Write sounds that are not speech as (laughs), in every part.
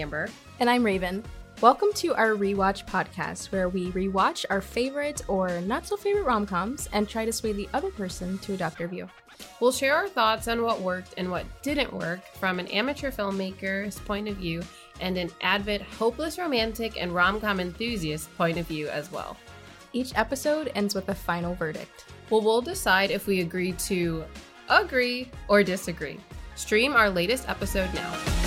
Amber. And I'm Raven. Welcome to our rewatch podcast, where we rewatch our favorite or not so favorite rom coms and try to sway the other person to adopt their view. We'll share our thoughts on what worked and what didn't work from an amateur filmmaker's point of view and an avid, hopeless romantic and rom com enthusiast point of view as well. Each episode ends with a final verdict. Well, we'll decide if we agree to agree or disagree. Stream our latest episode now.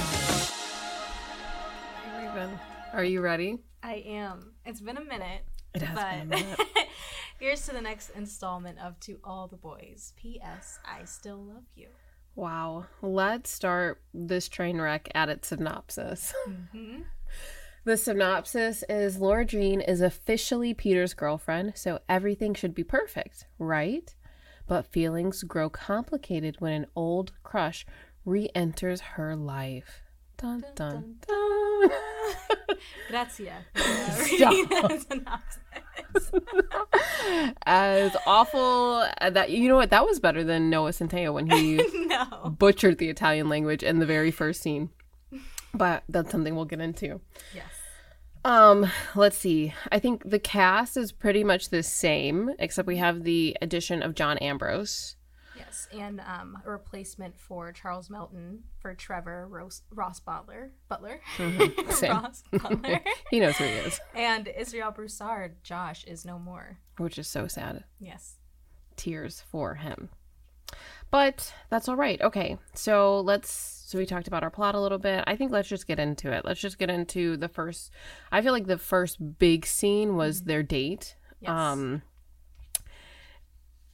Are you ready? I am. It's been a minute. It has but been a minute. (laughs) here's to the next installment of To All the Boys. P.S. I still love you. Wow. Let's start this train wreck at its synopsis. (laughs) Mm-hmm. The synopsis is Lara Jean is officially Peter's girlfriend, so everything should be perfect, right? But feelings grow complicated when an old crush re enters her life. Dun dun dun. (laughs) Grazia. (laughs) As awful uh, that you know what that was better than Noah Centineo when he (laughs) no. butchered the Italian language in the very first scene. But that's something we'll get into. Yes. Um, let's see. I think the cast is pretty much the same, except we have the addition of John Ambrose. Yes, and um, a replacement for Charles Melton for Trevor Ross, Ross Butler. Butler. Mm-hmm. (laughs) Same. Ross Butler. (laughs) He knows who he is, and Israel Broussard, Josh, is no more. which is so sad. Yes. Tears for him. But that's all right. Okay. So let's so we talked about our plot a little bit. I think let's just get into it. Let's just get into the first I feel like the first big scene was their date. Yes. Um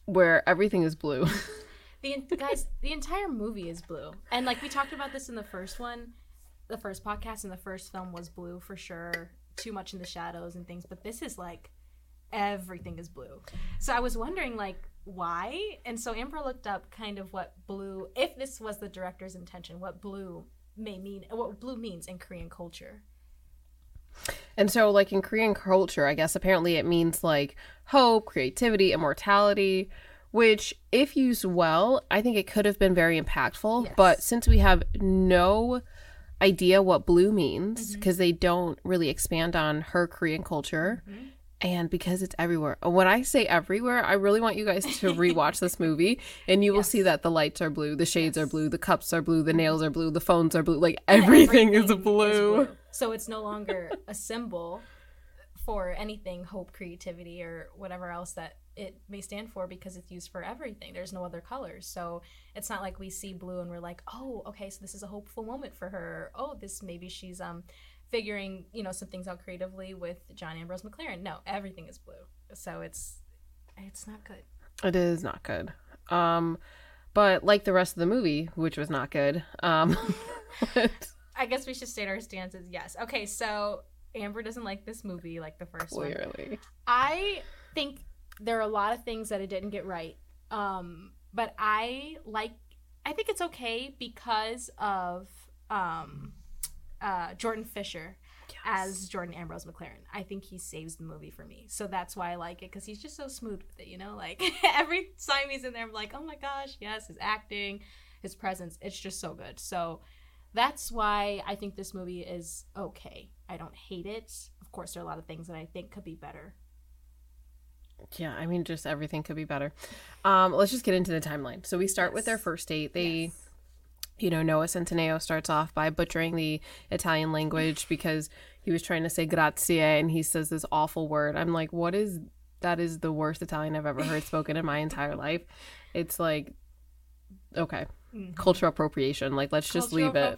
where everything is blue. (laughs) The guys, the entire movie is blue, and like we talked about this in the first one, the first podcast, and the first film was blue for sure. Too much in the shadows and things, but this is like everything is blue. So I was wondering like why, and so Amber looked up kind of what blue, if this was the director's intention, what blue may mean, what blue means in Korean culture. And so, like in Korean culture, I guess apparently it means like hope, creativity, immortality, which, if used well, I think it could have been very impactful. Yes. But since we have no idea what blue means, mm-hmm. because they don't really expand on her Korean culture, mm-hmm. and because it's everywhere. When I say everywhere, I really want you guys to (laughs) rewatch this movie, and you will see that the lights are blue, the shades are blue, the cups are blue, the mm-hmm. nails are blue, the phones are blue. Like everything, is blue. (laughs) So it's no longer a symbol for anything hope, creativity, or whatever else that it may stand for because it's used for everything. There's no other colors. So it's not like we see blue and we're like, oh, okay, so this is a hopeful moment for her. Oh, this maybe she's um figuring, you know, some things out creatively with John Ambrose McLaren. No, everything is blue. So it's it's not good. It is not good. Um, but like the rest of the movie, which was not good. Um, (laughs) I guess we should state our stances. Yes. Okay, so Amber doesn't like this movie like the first one. clearly, I think there are a lot of things that it didn't get right. Um, but I like I think it's okay because of um, uh, Jordan Fisher as Jordan Ambrose McLaren. I think he saves the movie for me. So that's why I like it because he's just so smooth with it, you know? Like (laughs) every time he's in there, I'm like, oh my gosh, yes, his acting, his presence, it's just so good. So that's why I think this movie is okay. I don't hate it. Of course, there are a lot of things that I think could be better. Yeah. I mean, just everything could be better. Um, let's just get into the timeline. So we start with their first date. They. Yes. You know, Noah Centineo starts off by butchering the Italian language (sighs) because he was trying to say grazie and he says this awful word. I'm like, what is that? Is the worst Italian I've ever heard spoken in my (laughs) entire life. It's like, okay, cultural appropriation. Like, let's just Cultural leave it.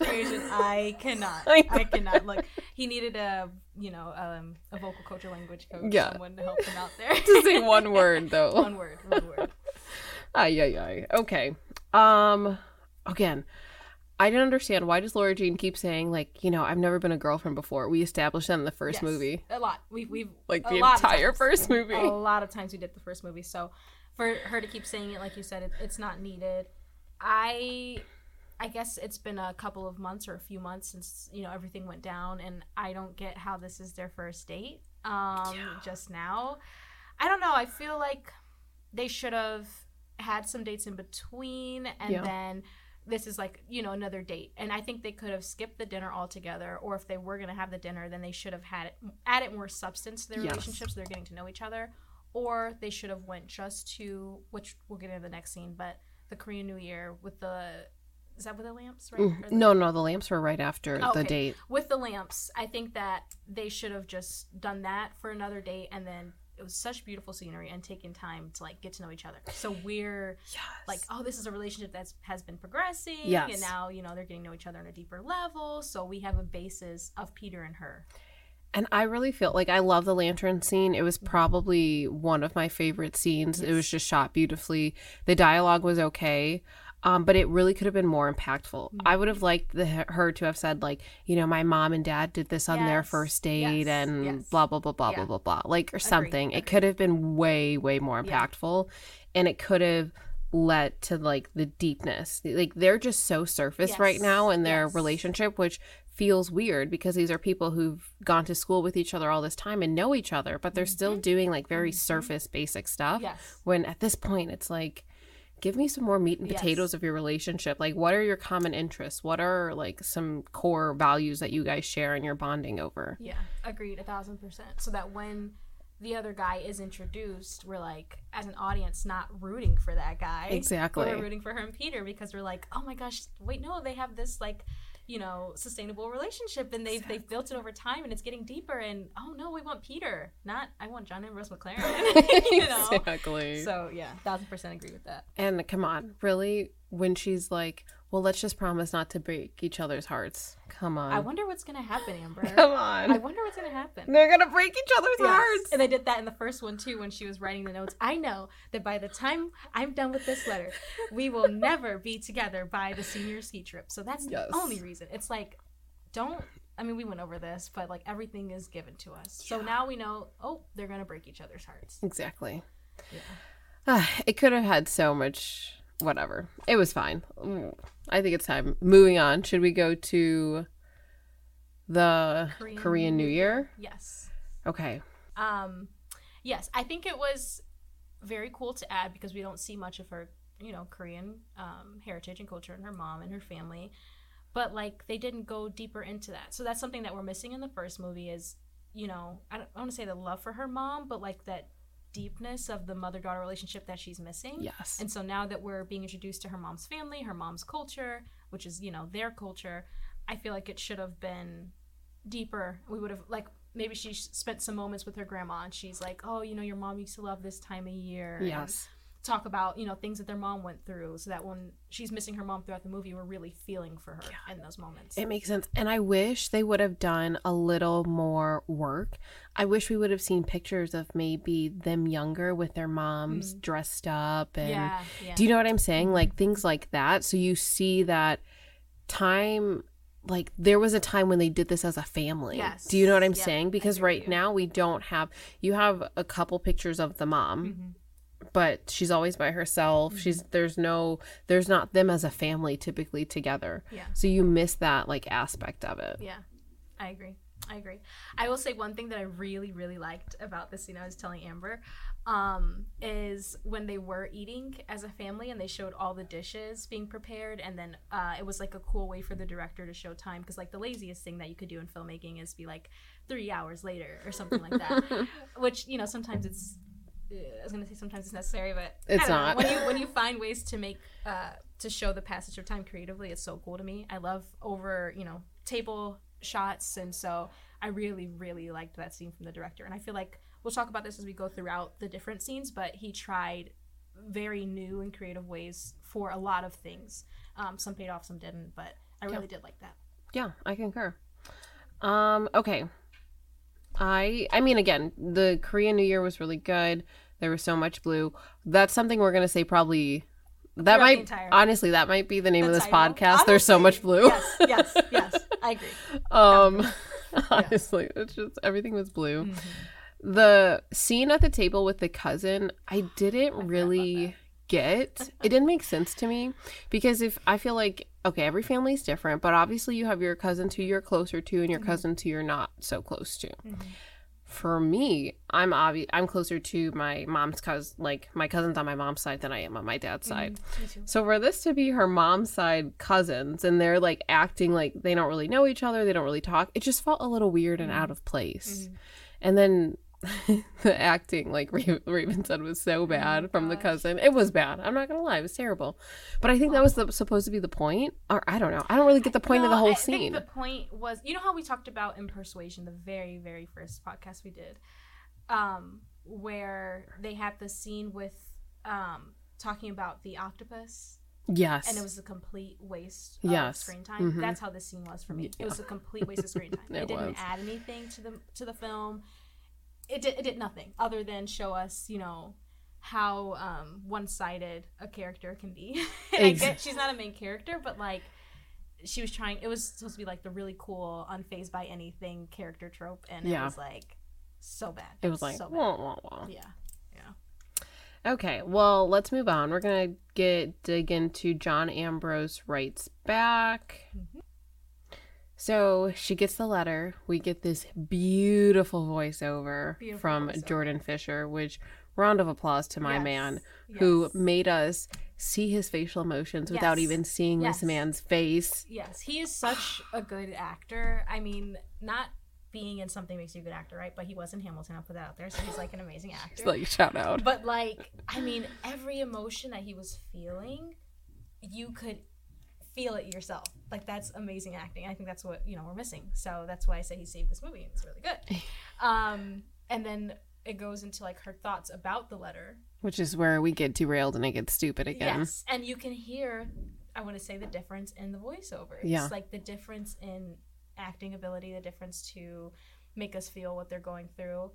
I cannot. (laughs) I I, cannot. Look, he needed a you know um, a vocal coach or language coach, Yeah. someone to help him out there. (laughs) to say one word though. (laughs) one word, one word. Ay, ay, ay. Okay. Um, again, I didn't understand why does Lara Jean keep saying like, you know, I've never been a girlfriend before. We established that in the first Yes, movie, a lot. We we've like the entire first movie. a lot of times we did the first movie. So for her to keep saying it, like you said, it, it's not needed. I I guess it's been a couple of months or a few months since you know everything went down, and I don't get how this is their first date. Um, Yeah. just now, I don't know. I feel like they should have had some dates in between, and Yeah. then this is like you know another date and i think they could have skipped the dinner altogether or if they were going to have the dinner then they should have had it added more substance to their Yes. relationship so they're getting to know each other or they should have went just to which we'll get into the next scene but the korean new year with the is that with the lamps right Mm, Or the- No, no, the lamps were right after Oh, the okay. date. with the lamps i think that they should have just done that for another date and then it was such beautiful scenery and taking time to like get to know each other so we're Yes. like oh this is a relationship that's has been progressing Yes. and now you know they're getting to know each other on a deeper level so we have a basis of peter and her And I really feel like I love the lantern scene. It was probably one of my favorite scenes. It was just shot beautifully. The dialogue was okay. Um, but it really could have been more impactful. I would have liked the, her to have said like, you know, my mom and dad did this on their first date Yes. and Yes. blah blah blah blah Yeah. blah blah blah, like or something. It could have been way way more Yeah. impactful, and it could have led to like the deepness. Like they're just so surface right now in their Yes. relationship, which feels weird because these are people who've gone to school with each other all this time and know each other, but they're still doing like very Mhm. surface basic stuff. yes When at this point, it's like, give me some more meat and Yes. potatoes of your relationship. Like, what are your common interests? What are like some core values that you guys share and you're bonding over? yeah agreed a thousand percent so that when the other guy is introduced we're like as an audience not rooting for that guy Exactly. we're rooting for her and peter because we're like oh my gosh wait no they have this like you know sustainable relationship and they've they've built it over time and it's getting deeper and oh no we want peter not i want john ambrose mclaren (laughs) (laughs) you know? Exactly. so yeah thousand percent agree with that. And come on, really, when she's like, well, let's just promise not to break each other's hearts. Come on. i wonder what's gonna happen amber (laughs) Come on. i wonder what's gonna happen They're gonna break each other's Yes. hearts. And they did that in the first one too when she was writing the notes. I know that by the time I'm done with this letter, we will (laughs) never be together by the senior ski trip. So that's Yes. the only reason. It's like, don't. I mean, we went over this, but like everything is given to us. So now we know. Oh, they're gonna break each other's hearts. Exactly. Yeah. Ah, it could have had so much. Whatever. It was fine. I think it's time. Moving on. Should we go to the Korean, Korean New Year? Yes. Okay. Um, yes, I think it was very cool to add because we don't see much of her, you know, Korean um, heritage and culture and her mom and her family. But like they didn't go deeper into that, so that's something that we're missing in the first movie. Is you know, I don't want to say the love for her mom, but like that deepness of the mother daughter relationship that she's missing. Yes. And so now that we're being introduced to her mom's family, her mom's culture, which is, you know, their culture, I feel like it should have been deeper. We would have, like, maybe she spent some moments with her grandma and she's like, oh, you know, your mom used to love this time of year. yes. Talk about, you know, things that their mom went through so that when she's missing her mom throughout the movie, we're really feeling for her in those moments. It makes sense. And I wish they would have done a little more work. I wish we would have seen pictures of maybe them younger with their moms dressed up and yeah. Yeah. do you know what I'm saying? Like things like that. So you see that time like there was a time when they did this as a family. Yes. Do you know what I'm Yep. saying? Because right you. now we don't have you have a couple pictures of the mom, Mhm. But she's always by herself. She's there's no there's not them as a family typically together. Yeah. So you miss that like aspect of it. Yeah, I agree. I agree. I will say one thing that I really, really liked about this scene I was telling Amber um, is when they were eating as a family and they showed all the dishes being prepared, and then uh, it was like a cool way for the director to show time because, like, the laziest thing that you could do in filmmaking is be like three hours later or something like that, (laughs) which you know sometimes it's. I was gonna say sometimes it's necessary, but It's don't know. When you when you find ways to make uh, to show the passage of time creatively, it's so cool to me. I love over you know table shots, and so I really really liked that scene from the director. And I feel like we'll talk about this as we go throughout the different scenes, but he tried very new and creative ways for a lot of things. Um, some paid off, some didn't, but I really did like that. Yeah, I concur. Um, okay. I I mean again, the Korean New Year was really good. There was so much blue. That's something we're gonna say probably that Throughout might honestly that might be the name The of this title. podcast. There's so much blue. Yes, yes, yes. I agree. (laughs) um (laughs) honestly, it's just everything was blue. Mm-hmm. The scene at the table with the cousin, I didn't about really get. (laughs) It didn't make sense to me because if I feel like okay, every family is different, but obviously you have your cousins who you're closer to and your Mhm. cousins who you're not so close to. Mhm. for me, I'm obvious. I'm closer to my mom's cousin, like my cousins on my mom's side, than I am on my dad's side. Me too. So for this to be her mom's side cousins, and they're like acting like they don't really know each other, they don't really talk. It just felt a little weird and out of place. Mhm. And then (laughs) the acting, like Raven, said, was so bad from the cousin. It was bad. I'm not gonna lie, it was terrible. But I think that was the, supposed to be the point, or I don't know. I don't really get the point of the whole I scene. think the point was, you know how we talked about in Persuasion, the very, very first podcast we did, um, where they had the scene with um, talking about the octopus, yes. and it was a complete waste of Yes. screen time. Mhm. That's how this scene was for me. Yeah. It was a complete waste of screen (laughs) time. It it, didn't was. add anything to the to the film. It did, it did nothing other than show us, you know, how um, one-sided a character can be. (laughs) I get she's not a main character, but like she was trying. It was supposed to be like the really cool, unfazed by anything character trope, and Yeah. it was like so bad. it was like, so wah, wah, wah. yeah, yeah. Okay, well, let's move on. We're gonna get dig into John Ambrose writes back. Mhm. So she gets the letter. We get this beautiful voiceover Beautiful from voiceover. Jordan Fisher, which round of applause to my Yes, man who made us see his facial emotions without even seeing Yes. this man's face. Yes, he is such a good actor. I mean, not being in something makes you a good actor, right? But he was in Hamilton. I'll put that out there. So he's like an amazing actor. It's like shout out. but like, I mean, every emotion that he was feeling, you could feel it yourself. Like that's amazing acting. I think that's what you know we're missing. So that's why I say he saved this movie. It's really good. (laughs) Um, and then it goes into like her thoughts about the letter. Which is where we get derailed and it gets stupid again. Yes, and you can hear, I want to say the difference in the voiceover. It's Yeah. like the difference in acting ability, the difference to make us feel what they're going through.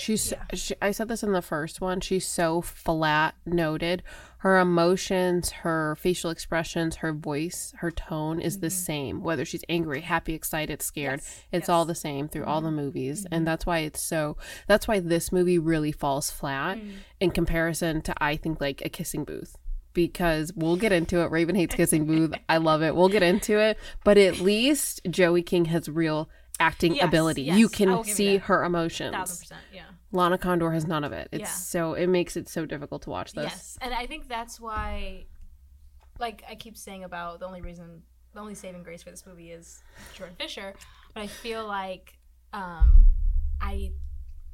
She's, Yeah. she, I said this in the first one. She's so flat noted. Her emotions, her facial expressions, her voice, her tone is the Mhm. same. Whether she's angry, happy, excited, scared, Yes, it's yes. all the same through all the movies. Mhm. And that's why it's so, that's why this movie really falls flat Mm. in comparison to, I think, like a kissing booth. Because we'll get into it. Raven hates kissing booth. I love it. We'll get into it. But at least Joey King has real acting Yes, ability. yes, you can will give you see her emotions. Thousand percent, yeah. Lana Condor has none of it. It's Yeah. so it makes it so difficult to watch this. Yes, and I think that's why, like I keep saying about the only reason, the only saving grace for this movie is Jordan Fisher, but I feel like um, I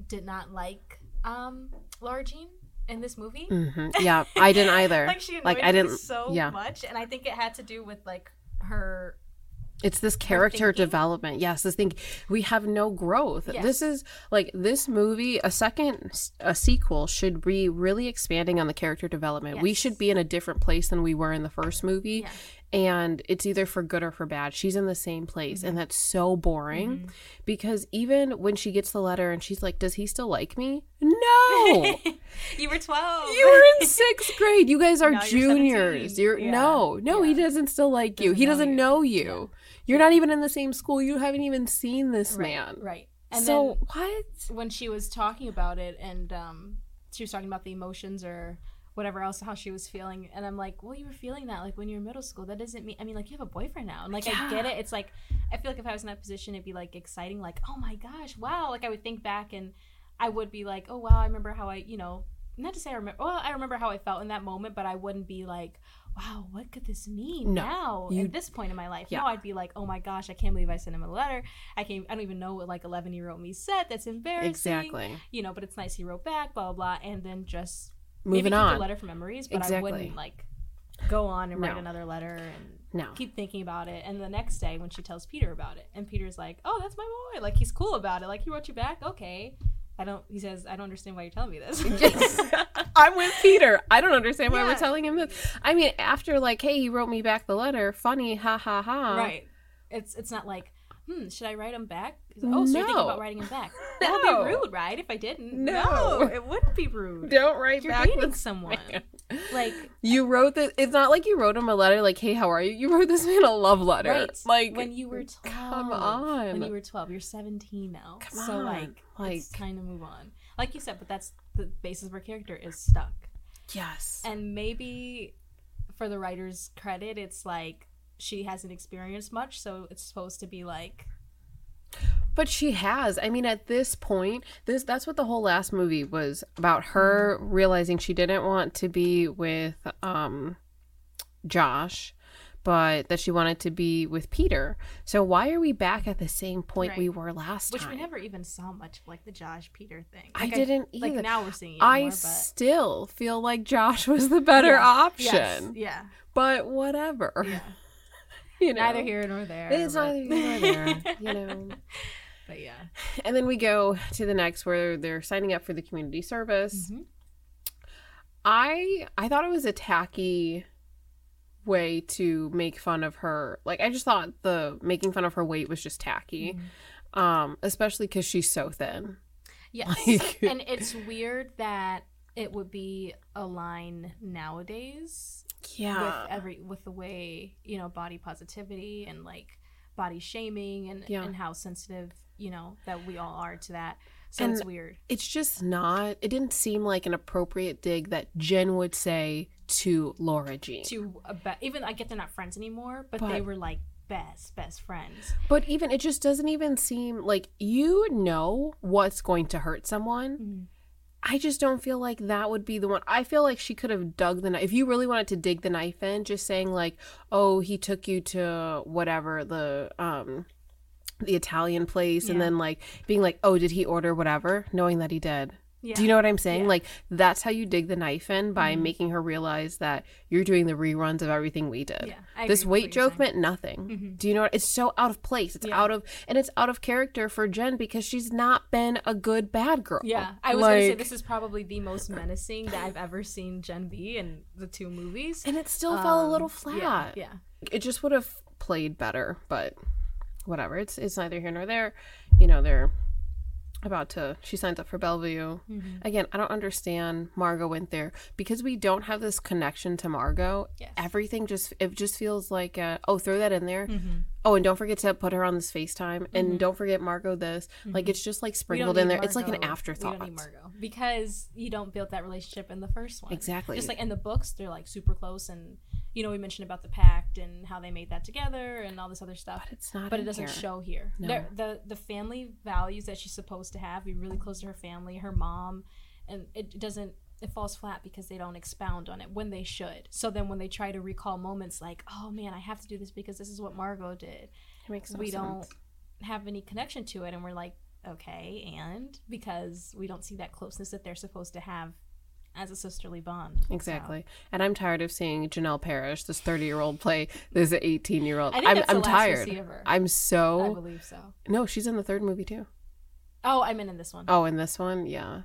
did not like um, Lara Jean in this movie. Mm-hmm. Yeah, I didn't (laughs) either. like she annoyed Like, I me didn't- so yeah. much, and I think it had to do with like her. It's this character development. Yes, this thing we have no growth. Yes. This is like this movie. A second, a sequel should be really expanding on the character development. We should be in a different place than we were in the first movie. Yeah. And it's either for good or for bad. She's in the same place, Mm-hmm. and that's so boring. Because even when she gets the letter and she's like, "Does he still like me?" No, (laughs) you were twelve. You were in (laughs) sixth grade. You guys are Now you're juniors. You're Yeah. no, no. He doesn't still like you. Doesn't he doesn't you. know you. You're not even in the same school. You haven't even seen this right, man. right. And so what? when she was talking about it and um, she was talking about the emotions or whatever else how she was feeling. And i'm like well you were feeling that like when you're in middle school. That doesn't mean i mean like you have a boyfriend now. And like i get it. It's like i feel like if i was in that position it'd be like exciting like oh my gosh wow. Like i would think back and i would be like oh wow i remember how i you know not to say i remember well i remember how i felt in that moment but i wouldn't be like wow what could this mean No, now you- at this point in my life? Yeah. no i'd be like oh my gosh i can't believe i sent him a letter. I can't i don't even know what like 11 year old me said. That's embarrassing. Exactly. you know, but it's nice he wrote back, blah blah, blah, and then just Moving maybe on. the letter for memories, but Exactly. I wouldn't like go on and write No. another letter and No. keep thinking about it. And the next day when she tells Peter about it, and Peter's like, "Oh, that's my boy," like he's cool about it, like he wrote you back, okay. I don't. He says, "I don't understand why you're telling me this." (laughs) I'm with Peter. I don't understand why we're Yeah. telling him this. I mean, after like, hey, he wrote me back the letter. Funny, ha ha ha. right. It's it's not like, hmm, should I write him back? Like, oh, so you're thinking about writing him back? (laughs) That would be rude, right? If I didn't, No. it wouldn't be rude. Don't write You're back. dating this someone. (laughs) man. Like You wrote this. It's not like you wrote him a letter like, "Hey, how are you?" You wrote this man a love letter. Right. Like, when you were 12. come on. When you were 12. You're 17 now. Come so, on. like, Like- it's time to move on. Like you said, but that's the basis of her character is stuck. yes. And maybe for the writer's credit, it's like she hasn't experienced much, so it's supposed to be like But she has. I mean, at this point, this that's what the whole last movie was about her realizing she didn't want to be with um Josh, but that she wanted to be with Peter. So why are we back at the same point Right. we were last Which time? we never even saw much of, like the Josh Peter thing. I didn't Like either. now we're seeing it I more, but still feel like Josh was the better Yeah. option. Yes, yeah, But whatever. yeah. You know. Neither here nor there. It's but- neither here nor there, you know. (laughs) but yeah. And then we go to the next where they're signing up for the community service. Mhm. I I thought it was a tacky way to make fun of her. Like I just thought the making fun of her weight was just tacky. Mm-hmm. Um especially cuz she's so thin. Yes. (laughs) Like- and it's weird that it would be a line nowadays Yeah. with every with the way, you know, body positivity and like body shaming and Yeah. and how sensitive, you know, that we all are to that. So it's weird. it's just not it didn't seem like an appropriate dig that Jen would say to Lara Jean. To even I get they're not friends anymore, but, they were like best best friends. But even it just doesn't even seem like you know what's going to hurt someone. Mhm. I just don't feel like that would be the one. I feel like she could have dug the knife. If you really wanted to dig the knife in, just saying like, "Oh, he took you to whatever the um the Italian place," and then like being like, "Oh, did he order whatever?" Knowing that he did. Yeah. Do you know what I'm saying? Yeah. Like that's how you dig the knife in by Mhm. making her realize that you're doing the reruns of everything we did. Yeah. This weight joke meant nothing. Mhm. Do you know what? It's so out of place. It's out of and it's out of character for Jen because she's not been a good bad girl. Yeah, I was gonna say this is probably the most menacing that I've ever seen Jen be in the two movies. and it still fell a little Um, flat. Yeah, yeah. It just would have played better, but whatever. It's it's neither here nor there. You know, they're about to she signs up for Belleview. Mhm. Again, I don't understand Margot went there because we don't have this connection to Margot. Yes. Everything just it just feels like uh, oh throw that in there. Mhm. Oh, and don't forget to put her on this FaceTime and Mhm. don't forget Margot this. Like Mhm. it's just like sprinkled in there. It's like an afterthought. We don't need Margot because you don't build that relationship in the first one. Exactly. Just like in the books, they're like super close, and you know we mentioned about the pact and how they made that together and all this other stuff. but it's not But it doesn't here. show here. No. There- The the family values that she's supposed to have, be really close to her family, her mom, and it doesn't. It falls flat because they don't expound on it when they should. So then when they try to recall moments like, oh man, I have to do this because this is what Margot did, It makes no we sense. don't have any connection to it, and we're like, okay, and because we don't see that closeness that they're supposed to have as a sisterly bond. So- Exactly. And I'm tired of seeing Janel Parrish, this 30 year old, play this 18 year old. I'm, I'm tired. I'm so. I believe so. No, she's in the third movie too. Oh, I'm in in this one. Oh, in this one? Yeah.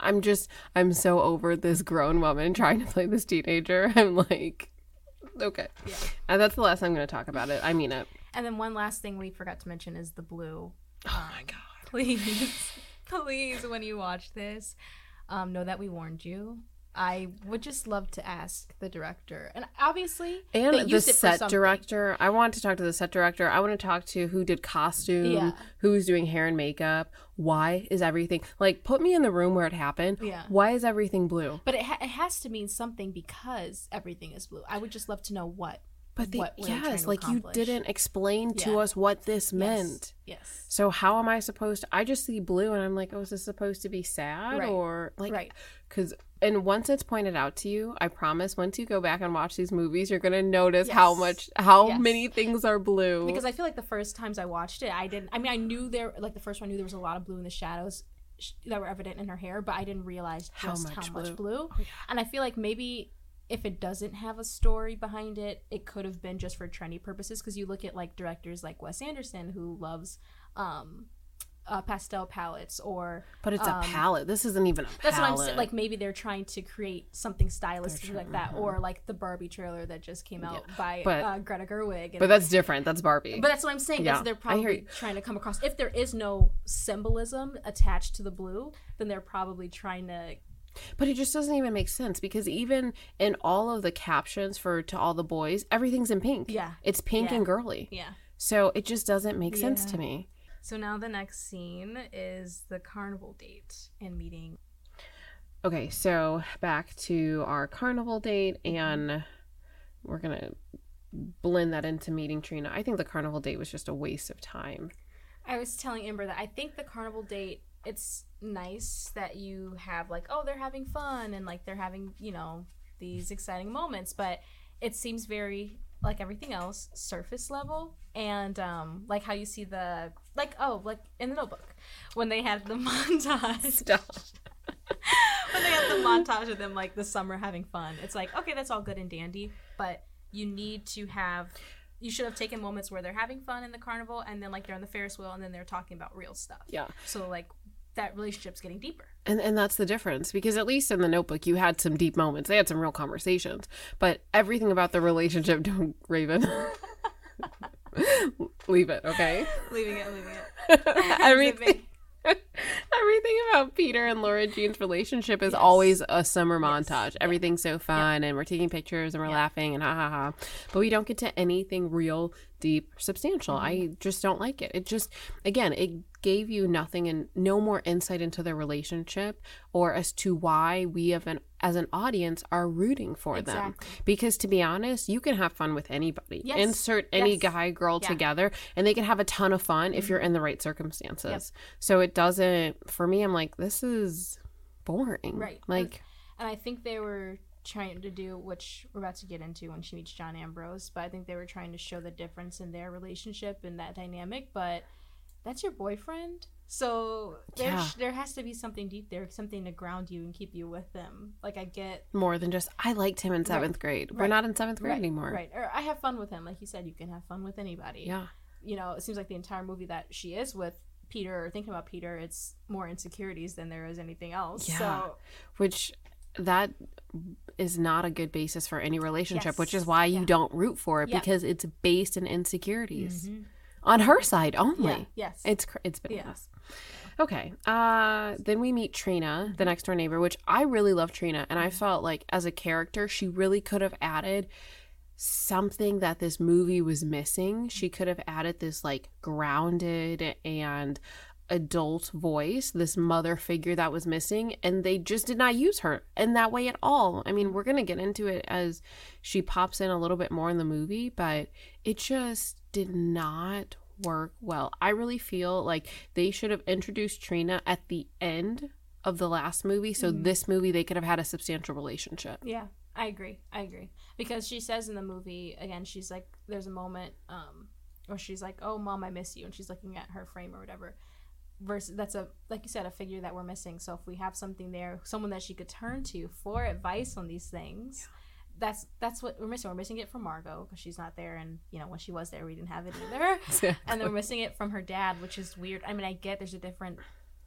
I'm just, I'm so over this grown woman trying to play this teenager. (laughs) I'm like, okay. Yeah. And that's the last I'm going to talk about it. I mean it. And then one last thing we forgot to mention is the blue. Oh my Um, God. (laughs) Please, please, when you watch this, um, know that we warned you. I would just love to ask the director, and obviously, And the used it for set director. I want to talk to the set director. I want to talk to who did costume, Yeah. who's doing hair and makeup. Why is everything like put me in the room where it happened? Yeah. Why is everything blue? But it, ha- it has to mean something because everything is blue. I would just love to know what. But the, what they trying yes, to like you didn't explain to Yeah. us what this Yes. meant. Yes. So how am I supposed to? I just see blue and I'm like, oh, is this supposed to be sad Right. or like? right. Because and once it's pointed out to you, I promise, once you go back and watch these movies, you're gonna notice how much, how Yes. many things are blue. Because I feel like the first times I watched it, I didn't. I mean, I knew there. Like the first one, I knew there was a lot of blue in the shadows that were evident in her hair, but I didn't realize How just much how much blue. blue. Oh, yeah. And I feel like maybe if it doesn't have a story behind it, it could have been just for trendy purposes. Because you look at like directors like Wes Anderson, who loves um, uh, pastel palettes, or but it's um, a palette. This isn't even a palette. that's what I'm saying. Like maybe they're trying to create something stylistic like that, or like the Barbie trailer that just came out by but- uh, Greta Gerwig. And but that's different. That's Barbie. but that's what I'm saying. Yeah, That's they're probably trying to come across. If there is no symbolism attached to the blue, then they're probably trying to. But it just doesn't even make sense because even in all of the captions for to all the boys, everything's in pink. Yeah. It's pink Yeah. and girly. Yeah. So it just doesn't make sense to me. So now the next scene is the carnival date and meeting. Okay, so back to our carnival date mm-hmm. and we're going to blend that into meeting Trina. I think the carnival date was just a waste of time. I was telling Amber that I think the carnival date it's nice that you have like oh they're having fun and like they're having you know these exciting moments but it seems very like everything else surface level and um like how you see the like oh like in the notebook when they had the (laughs) montage Stop. (laughs) when they had the montage of them like the summer having fun it's like okay that's all good and dandy but you need to have you should have taken moments where they're having fun in the carnival and then like they're on the ferris wheel and then they're talking about real stuff Yeah. so like that relationship's getting deeper And and that's the difference because at least in the notebook you had some deep moments. They had some real conversations. But everything about the relationship (laughs) don't Raven. (laughs) Leave it, okay? leaving it leaving it (laughs) everything everything about Peter and Lara Jean's relationship is Yes. always a summer Yes. montage. Yeah. Everything's so fun and we're taking pictures and we're Yeah. laughing and ha ha ha. But we don't get to anything real, deep, substantial. Mm-hmm. I just don't like it. It just again, it gave you nothing and no more insight into their relationship or as to why we have an as an audience are rooting for them. Because to be honest, you can have fun with anybody. Yes. Insert any Yes. guy girl Yeah. together and they can have a ton of fun if you're in the right circumstances. So it doesn't for me I'm like this is boring. Right. Like and i think they were trying to do which we're about to get into when she meets john ambrose but i think they were trying to show the difference in their relationship and that dynamic but that's your boyfriend so there, Yeah. there has to be something deep there something to ground you and keep you with them like i get more than just I liked him in seventh grade. We're Right. not in seventh grade right, anymore. right or i have fun with him like you said you can have fun with anybody Yeah. you know it seems like the entire movie that she is with peter or thinking about peter it's more insecurities than there is anything else Yeah. so Which that is not a good basis for any relationship, Yes. which is why you Yeah. don't root for it Yeah. because it's based in insecurities Mhm. on her side only. yeah yes It's cr- it's bananas. Okay. Uh then we meet Trina, the next door neighbor, which I really love Trina and I felt like as a character she really could have added something that this movie was missing. She could have added this like grounded and adult voice, this mother figure that was missing, and they just did not use her in that way at all. I mean, we're going to get into it as she pops in a little bit more in the movie, but it just did not work well. I really feel like they should have introduced Trina at the end of the last movie, so Mhm. this movie they could have had a substantial relationship. Yeah, I agree. I agree. Because she says in the movie again, she's like, there's a moment, um, where she's like, "Oh, mom, I miss you," and she's looking at her frame or whatever. Versus, that's a like you said, a figure that we're missing. So if we have something there, someone that she could turn to for advice on these things, that's that's what we're missing. We're missing it from Margot because she's not there, and you know when she was there, we didn't have it either. (laughs) and then we're missing it from her dad, which is weird. I mean, I get there's a different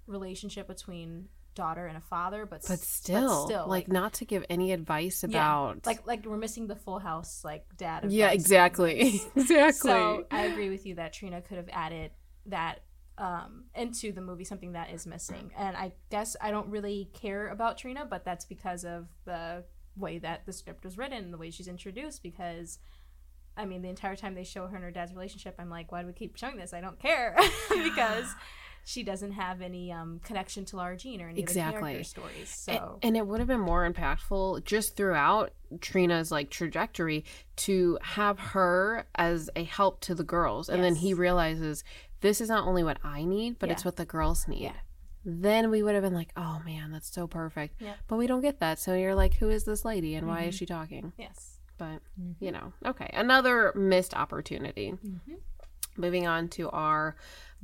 relationship between daughter and a father, but but s- still, like, not to give any advice Yeah, about like like we're missing the full house like dad yeah exactly (laughs) exactly so i agree with you that trina could have added that um into the movie something that is missing and i guess i don't really care about trina but that's because of the way that the script was written and the way she's introduced because I mean, the entire time they show her and her dad's relationship, I'm like, why do we keep showing this? I don't care (laughs) because (sighs) she doesn't have any um, connection to Lara Jean or any of the Exactly. character stories. So and it would have been more impactful just throughout Trina's like trajectory to have her as a help to the girls. And then he realizes this is not only what I need, but it's what the girls need. Yeah. Then we would have been like, oh man, that's so perfect. Yeah. But we don't get that. So you're like, who is this lady and why is Mhm. she talking? yes, But, you know, okay. Another missed opportunity. Mhm. Moving on to our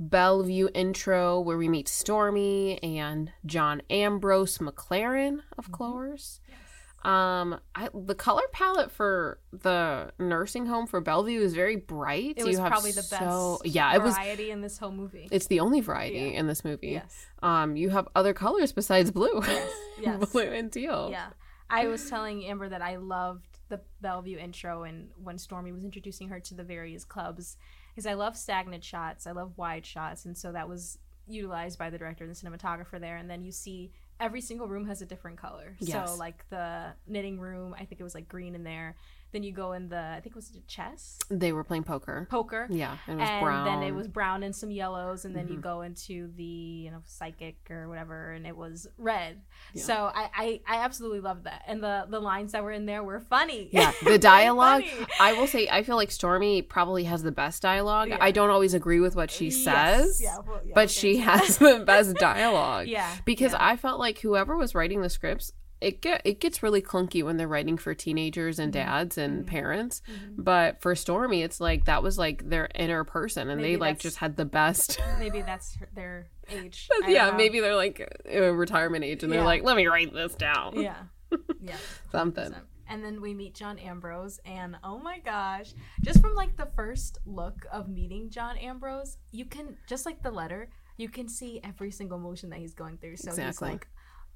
Belleview intro where we meet Stormy and John Ambrose McLaren, of Mhm. course. yes. Um, I, the color palette for the nursing home for Belleview is very bright. it was probably the so- best. Yeah, it was. variety in this whole movie. It's the only variety Yeah. in this movie. yes, Um, you have other colors besides blue, yes, (laughs) yes. blue and teal. Yeah. I was telling Amber that I loved the Belleview intro and when Stormy was introducing her to the various clubs because I love stagnant shots, I love wide shots, and so that was utilized by the director and the cinematographer there. And then you see every single room has a different color. Yes. So like the knitting room, I think it was like green in there. Then you go in the I think it was chess, They were playing poker. poker. Yeah, it was and brown. then it was brown and some yellows, and then you Mhm. go into the you know psychic or whatever, and it was red. Yeah. So I, I I absolutely loved that, and the the lines that were in there were funny. Yeah, (laughs) the dialogue. I will say, I feel like Stormy probably has the best dialogue. Yeah. I don't always agree with what she Yes. says, Yeah, well, yeah, but she (laughs) has the best dialogue. yeah Because. I felt like whoever was writing the scripts, it get it gets really clunky when they're writing for teenagers and Mhm. dads and Mhm. parents. Mhm. But for Stormy, it's like that was like their inner person, and Maybe they like just had the best. (laughs) maybe that's their age. (laughs) Yeah, maybe they're like uh, retirement age, and they're like, let me write this down. Yeah, (laughs) yeah. Something. 100%. And then we meet John Ambrose, and oh my gosh, just from like the first look of meeting John Ambrose, you can just like the letter, you can see every single emotion that he's going through. So he's Exactly. like,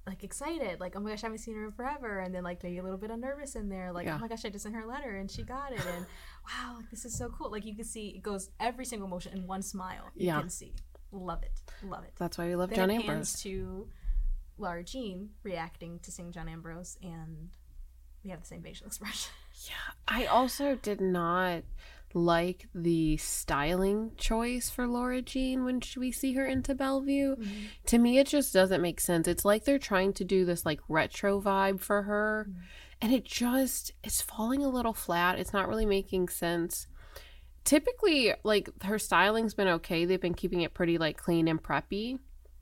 like excited, like oh my gosh, I haven't seen her in forever, and then like maybe a little bit of nervous in there, like oh Yeah. oh my gosh, I just sent her a letter and she got it, and (sighs) wow, like this is so cool. Like you can see it goes every single emotion in one smile. You Yeah. can see, love it, love it. That's why we love Then John Ambrose. to Lara Jean reacting to seeing John Ambrose, and we have the same facial (laughs) expression. Yeah, I also did not like the styling choice for Lara Jean when we see her into Belleview. To me, it just doesn't make sense. It's like they're trying to do this like retro vibe for her, Mhm. and it just it's falling a little flat. It's not really making sense. Typically, like her styling's been okay. They've been keeping it pretty like clean and preppy,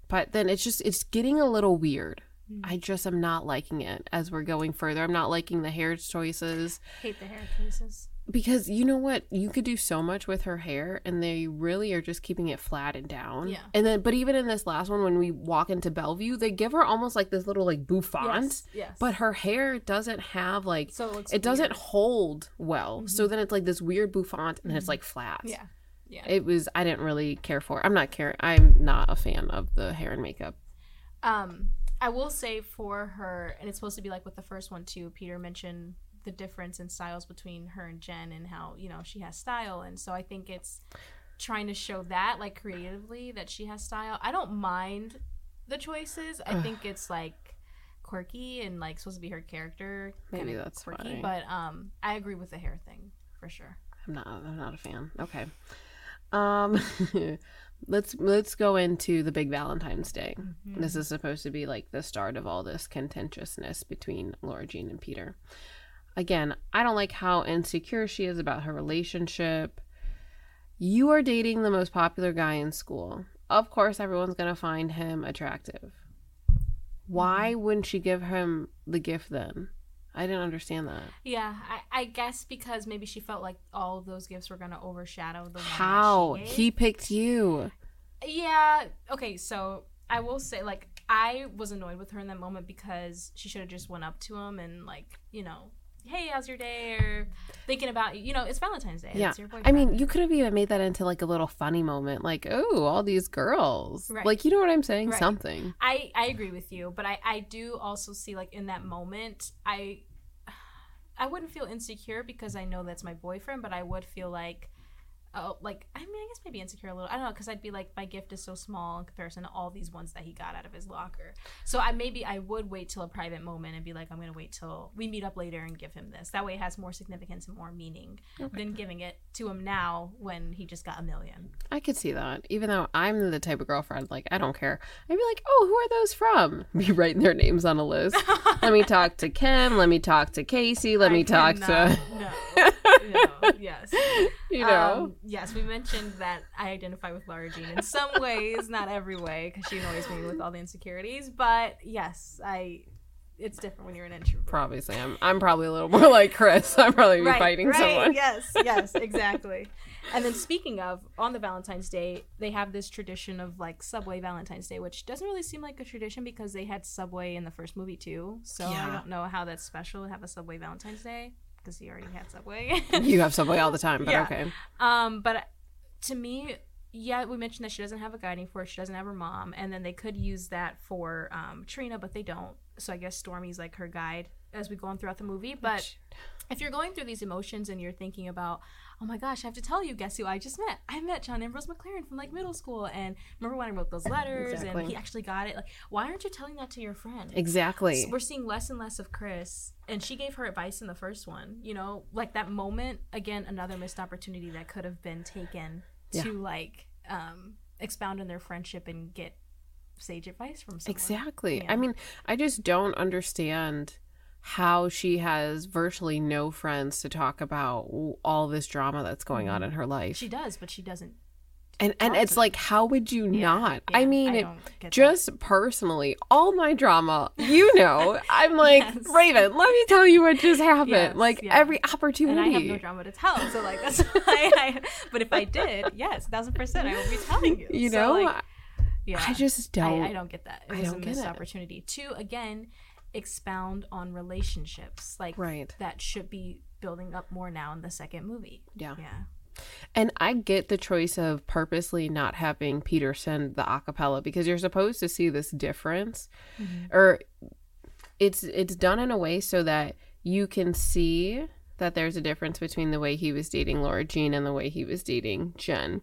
but then it's just it's getting a little weird. Mm. I just am not liking it as we're going further. I'm not liking the hair choices hate the hair choices. Because you know what? You could do so much with her hair and they really are just keeping it flat and down. Yeah. And then but even in this last one when we walk into Belleview, they give her almost like this little like bouffant, Yes, yes. but her hair doesn't have like so it it doesn't hold well. So Mhm. then it's like this weird bouffant and then it's like flat. Yeah, yeah. It was I didn't really care for. it. I'm not care I'm not a fan of the hair and makeup. Um, I will say for her, and it's supposed to be like with the first one too. Peter mentioned the difference in styles between her and Jen, and how you know she has style, and so I think it's trying to show that like creatively that she has style. I don't mind the choices. I think it's like quirky and like supposed to be her character. Maybe that's quirky, fine. but um, I agree with the hair thing for sure. I'm not I'm not a fan. Okay. Um (laughs) let's let's go into the big Valentine's Day. Mm-hmm. This is supposed to be like the start of all this contentiousness between Lara Jean and Peter. Again, I don't like how insecure she is about her relationship. You are dating the most popular guy in school. Of course, everyone's going to find him attractive. Why mm-hmm. wouldn't she give him the gift then? I didn't understand that. Yeah, I, I guess because maybe she felt like all of those gifts were gonna overshadow the one. How? He picked you. Yeah. Okay. So I will say, like, I was annoyed with her in that moment because she should have just went up to him and like, you know, hey, how's your day? Or thinking about you You know, it's Valentine's Day. Yeah. I mean, you could have even made that into like a little funny moment, like, oh, all these girls. Right. Like, you know what I'm saying? Right. Something. I I agree with you, but I I do also see like in that moment, I (sighs) I wouldn't feel insecure because I know that's my boyfriend, but I would feel like. Oh, like I mean, I guess maybe insecure a little. I don't know, because I'd be like, my gift is so small in comparison to all these ones that he got out of his locker. So I maybe I would wait till a private moment and be like, I'm gonna wait till we meet up later and give him this. That way, it has more significance and more meaning Okay. than giving it to him now when he just got a million. I could see that. Even though I'm the type of girlfriend, like, I don't care. I'd be like, oh, who are those from? (laughs) Be writing their names on a list. (laughs) let me talk to Kim. Let me talk to Casey. Let I me talk cannot- to, no, (laughs) no, yes. you know. Um, yes, we mentioned that I identify with Lara Jean in some ways, not every way, because she annoys me with all the insecurities. But yes, I. It's different when you're an introvert. Probably, I'm, I'm probably a little more like Chris. I'm probably be fighting someone. Yes, (laughs) yes, exactly. and then speaking of, on the Valentine's Day, they have this tradition of like Subway Valentine's Day, which doesn't really seem like a tradition because they had Subway in the first movie too. So Yeah. I don't know how that's special to have a Subway Valentine's Day because he already had Subway. You have (laughs) Subway all the time, but Yeah. okay. Um, but to me, yeah, we mentioned that she doesn't have a guiding force. She doesn't have her mom, and then they could use that for um, Trina, but they don't. So I guess Stormy's like her guide as we go on throughout the movie. But if you're going through these emotions and you're thinking about, oh my gosh, I have to tell you, guess who I just met? I met John Ambrose McLaren from like middle school, and remember when I wrote those letters Exactly. and he actually got it? Like, why aren't you telling that to your friend? Exactly. we're seeing less and less of Chris, and she gave her advice in the first one. You know, like that moment again, another missed opportunity that could have been taken Yeah. to like um, expound on their friendship and get sage advice from someone. Exactly. Yeah. I mean, I just don't understand how she has virtually no friends to talk about all this drama that's going on mm-hmm. in her life. She does, but she doesn't. and and it's like how would you Yeah, not? yeah, I mean, it, don't that. just personally, all my drama, you know, I'm (laughs) like, Yes. Raven, let me tell you what just happened. Yes, like yeah. every and opportunity. I have no drama to tell, so like that's (laughs) why. I, but if I did, yes, thousand percent, I would be telling you. (laughs) you So, know, like, yeah, I just don't. I, I don't get that. It I was don't a get missed it. opportunity to again expound on relationships, like Right. that should be building up more now in the second movie. Yeah. Yeah, And I get the choice of purposely not having Peter send the acapella because you're supposed to see this difference, mm-hmm. or it's it's done in a way so that you can see that there's a difference between the way he was dating Lara Jean and the way he was dating Jen.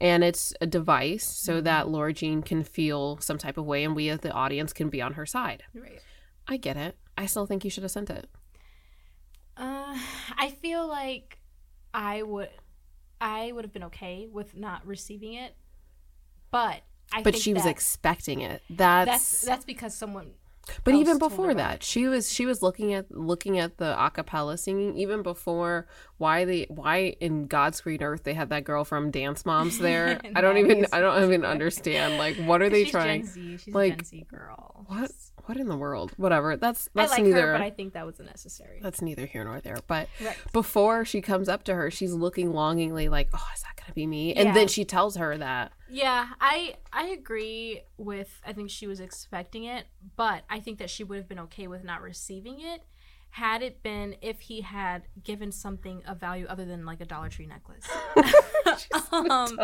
And it's a device so mm-hmm. that Lara Jean can feel some type of way and we as the audience can be on her side. right. I get it. I still think you should have sent it. Uh, I feel like I would, I would have been okay with not receiving it, but I. But she was expecting it. That's That's, that's because someone. But even before that, it. she was she was looking at looking at the acapella singing. Even before why they why in God's green earth they had that girl from Dance Moms there. (laughs) I don't even I don't even understand. Like what are (laughs) they she's trying? Gen Z. She's like, a Gen Z girl. What what in the world? Whatever. That's I that's like neither. her, but I think that was unnecessary. that's neither here nor there. But Right. before she comes up to her, she's looking longingly like, "Oh, is that gonna be me?" And Yeah. then she tells her that. Yeah, I I agree with I think she was expecting it, but I think that she would have been okay with not receiving it had it been if he had given something of value other than like a Dollar Tree necklace. (laughs) (laughs) um,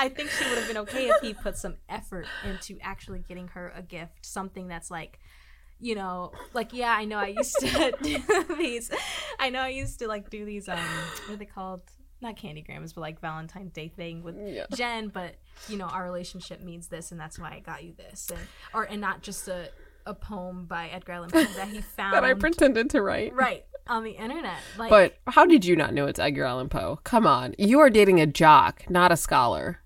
I think she would have been okay if he put some effort into actually getting her a gift, something that's like you know, like yeah, I know I used to (laughs) do these. I know I used to like do these. Um, what are they called? Not candygrams, but like Valentine's Day thing with Yeah. Jen. But you know, our relationship means this, and that's why I got you this, and or and not just a a poem by Edgar Allan Poe that he found (laughs) That I pretended to write. right on the internet. Like, But how did you not know it's Edgar Allan Poe? Come on. You are dating a jock, not a scholar.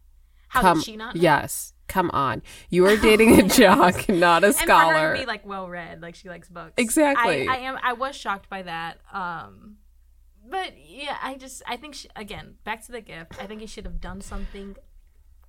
How Come did she not? know? Yes. Come on. You are (laughs) dating a jock, (laughs) not a scholar. and for her scholar. to be like well read, like she likes books. Exactly. I, I am. I was shocked by that. Um, but yeah, I just I think she, again back to the gift. I think he should have done something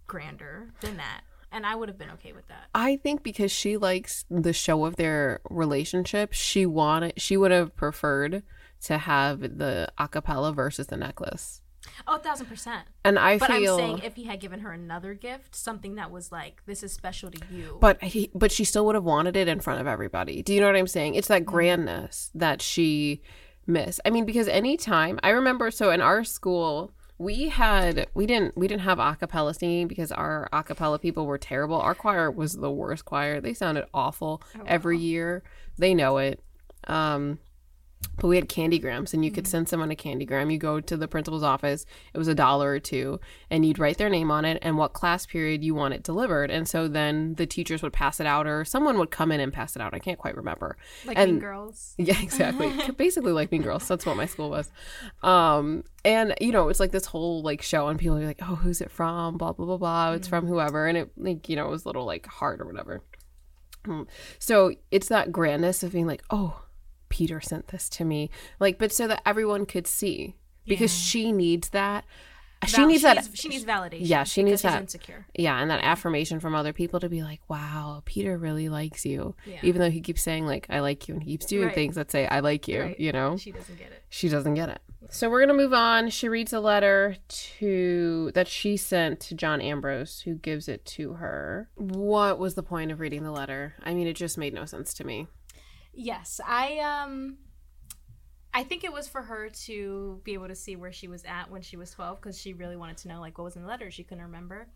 grander than that, and I would have been okay with that. I think because she likes the show of their relationship, she wanted she would have preferred to have the acapella versus the necklace. Oh, a thousand percent. And I But feel I'm saying if he had given her another gift, something that was like this is special to you. but he but she still would have wanted it in front of everybody. Do you know what I'm saying? It's Mm-hmm. that grandness that she missed. I mean, because anytime I remember so in our school we had we didn't we didn't have acapella singing because our acapella people were terrible. Our choir was the worst choir. They sounded awful Oh, every year. They know it. Um but we had candygrams and you could send someone a candygram. You go to the principal's office, it was a dollar or two, and you'd write their name on it and what class period you want it delivered. And so then the teachers would pass it out or someone would come in and pass it out. I can't quite remember. like and- Mean Girls. (laughs) Yeah, exactly. (laughs) Basically like Mean Girls. That's what my school was. Um, and you know, it's like this whole like show and people are like, Oh, who's it from? Blah blah blah blah. It's from whoever. And it like, you know, it was a little like hard or whatever. Mm. So it's that grandness of being like, Oh, Peter sent this to me. Like, but so that everyone could see. Because Yeah. she needs that. She Val- needs that She needs validation. Yeah, she needs that. Insecure. yeah, and that affirmation from other people to be like, wow, Peter really likes you. Yeah. Even though he keeps saying, like, I like you, and he keeps doing Right. things that say, I like you, Right. you know? She doesn't get it. She doesn't get it. So we're going to move on. She reads a letter to that she sent to John Ambrose, who gives it to her. What was the point of reading the letter? I mean, it just made no sense to me. Yes, I um I think it was for her to be able to see where she was at when she was 12 cuz she really wanted to know like what was in the letter she couldn't remember.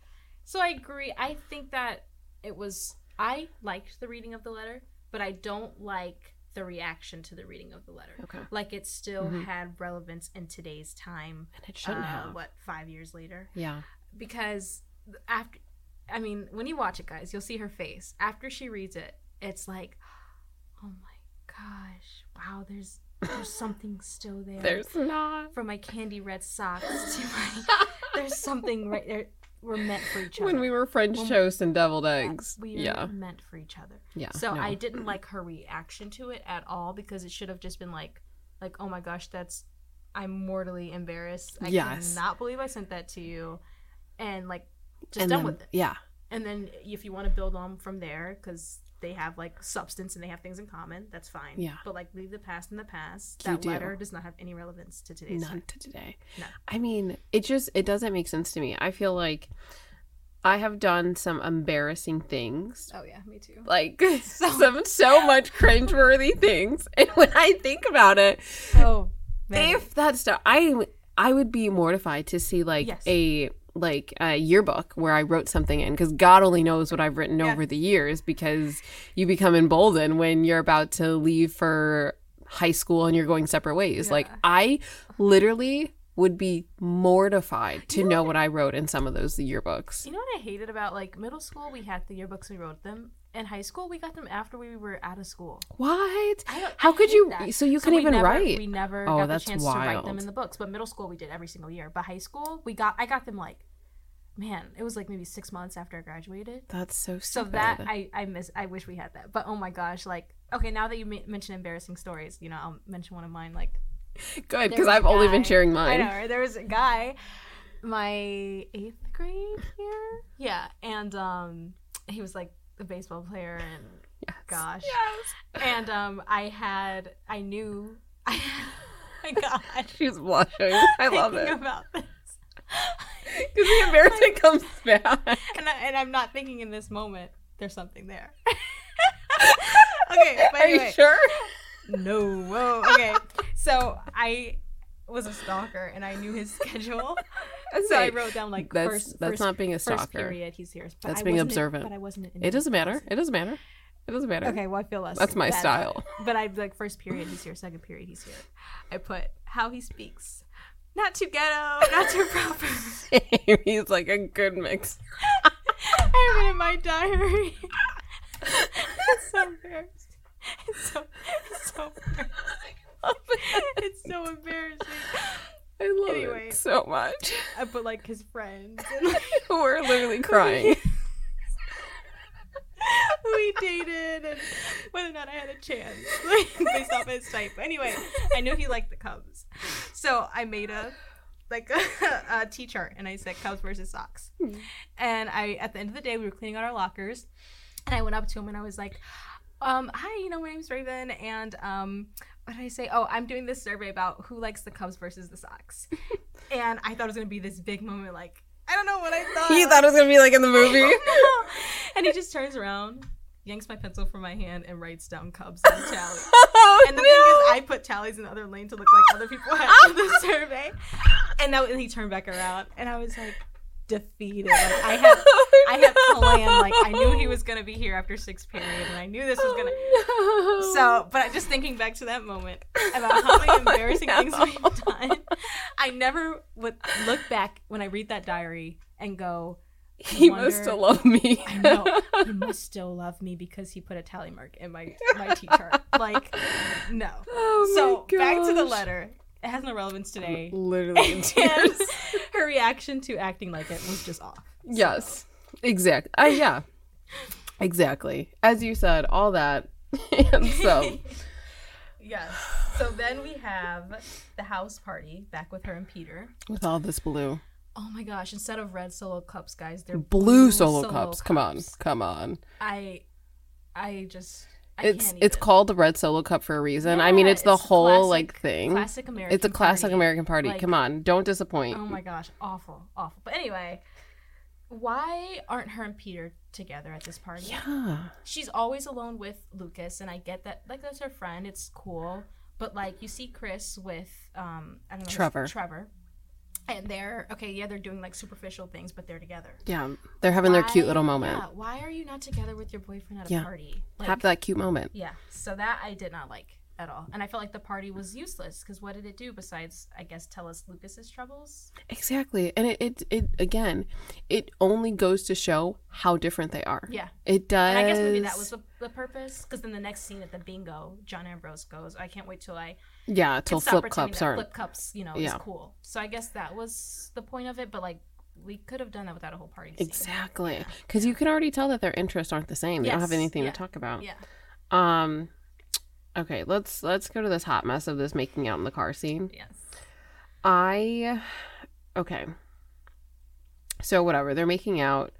So I agree. I think that it was I liked the reading of the letter, but I don't like the reaction to the reading of the letter. Okay. Like it still Mhm. had relevance in today's time. And it shouldn't uh, have. What five years later? Yeah. Because after, I mean, when you watch it, guys, you'll see her face after she reads it. It's like, oh my gosh, wow, there's there's something still (laughs) there. There's not. from my candy red socks to (laughs) my there's something right there. We're meant for each other. When we were French When- toast and deviled Yeah, eggs. we are Yeah. meant for each other. Yeah. So no. I didn't like her reaction to it at all because it should have just been like, like, oh my gosh, that's I'm mortally embarrassed. I Yes. cannot believe I sent that to you, and like, just and done then, with it. Yeah. And then if you want to build on from there, because they have like substance and they have things in common, that's fine. Yeah. But like, leave the past in the past. You That do. letter does not have any relevance to today's time. to today. No. I mean, it just it doesn't make sense to me. I feel like I have done some embarrassing things. Oh yeah, me too. Like (laughs) (laughs) some so much cringeworthy things. (laughs) And when I think about it, oh, many. if that stuff I I would be mortified to see like Yes. a like a yearbook where I wrote something in because God only knows what I've written Yeah. over the years because you become emboldened when you're about to leave for high school and you're going separate ways. Like I literally would be mortified to You know know what- I wrote in some of those yearbooks. You know what I hated about like middle school? We had the yearbooks, we wrote them. In high school, we got them after we were out of school. What? How could you? that. So you So we even never- write. We never Oh, got the chance to write them in the books. But middle school, we did every single year. But high school, we got I got them like, man, it was like maybe six months after I graduated. That's so So that I I miss. I wish we had that. But oh my gosh, like okay, now that you ma- mention embarrassing stories, you know, I'll mention one of mine. Like good because I've only been sharing I mine. know right? there was a guy, my eighth grade year, yeah, and um, he was like a baseball player and Yes. gosh. Yes. and um I had I knew (laughs) I my god (laughs) She's blushing. I (laughs) love it. about this (laughs) Because the embarrassment comes back. and, I, and I'm not thinking in this moment there's something there (laughs) okay Are anyway you sure? no whoa okay so I was a stalker and I knew his (laughs) schedule so I wrote down like That's first that's first, not being a first stalker. period he's here but That's I being observant. but I wasn't It doesn't matter. class. It doesn't matter. It doesn't matter. Okay, well I feel less. That's my bad style. But I like first period he's here, second period he's here. I put how he speaks, not too ghetto, not too proper. (laughs) He's like a good mix. (laughs) I have it in my diary. it's so embarrassing. It's so it's so embarrassing. it's so embarrassing. I love Anyway. it so much. Uh, I put like his friends and (laughs) like, We're literally crying. (laughs) he dated and whether or not I had a chance like, (laughs) based off his type. Anyway, I knew he liked the Cubs, so I made a like a, (laughs) a T chart and I said Cubs versus Sox. Hmm. And I at the end of the day we were cleaning out our lockers, and I went up to him and I was like, um, "Hi, you know my name's Raven, and um." What did I say? Oh, I'm doing this survey about who likes the Cubs versus the Sox. and I thought it was gonna be this big moment, like I don't know what I thought. He thought it was gonna be like in the (laughs) movie. (laughs) and he just turns around, yanks my pencil from my hand, and writes down Cubs and tally. (laughs) oh, And the thing is, I put tallies in the other lane to look like other people had in the survey. And now and he turned back around, and I was like defeated. Like I had, (laughs) oh, I had planned. Like I knew he was gonna be here after six period, and I knew this was gonna. Oh, So, but I just thinking back to that moment (laughs) about how many embarrassing things no. we've done, I never would look back when I read that diary and go, he wonder- must still love me. I know he must still love me because he put a tally mark in my my T chart. Like, no. (laughs) Oh so back to the letter. It has no relevance today. Literally in (laughs) tears. her reaction to acting like it was just off. Yes, exactly. Uh, yeah, exactly. As you said, all that, (laughs) and so (laughs) yes. So then we have the house party back with her and Peter. with all this blue, Oh my gosh! Instead of red solo cups, guys, they're blue solo, cups. Come on, come on. I, I just. I It's it's even. call the red solo cup for a reason. I mean, Yeah, it's the it's whole classic- like thing. classic American. It's a classic party. American party. Like- Come on, don't disappoint. Oh my gosh, awful, awful. But anyway, why aren't her and Peter together at this party? yeah, She's always alone with Lucas, and I get that. Like that's her friend. It's cool. But like you see Chris with um I don't know Trevor. Trevor, and they're okay. Yeah, they're doing like superficial things, but they're together. Yeah, they're having their cute little moment. Yeah, why are you not together with your boyfriend at a Yeah. party? Like, Have that cute moment. yeah, so that I did not like at all, and I felt like the party was useless because what did it do besides, I guess, tell us Lucas's troubles? Exactly. And it, it, it again, it only goes to show how different they are. Yeah, It does. and I guess maybe that was the, the purpose because then the next scene at the bingo, John Ambrose goes, "I can't wait till I Yeah, till flip cups aren't. flip cups, you know, Yeah. is cool." So I guess that was the point of it, but like we could have done that without a whole party. scene. Exactly. Because you can already tell that their interests aren't the same. They don't have anything Yeah. to talk about. Yeah. Um okay, let's let's go to this hot mess of this making out in the car scene. Yes. I okay. So whatever, they're making out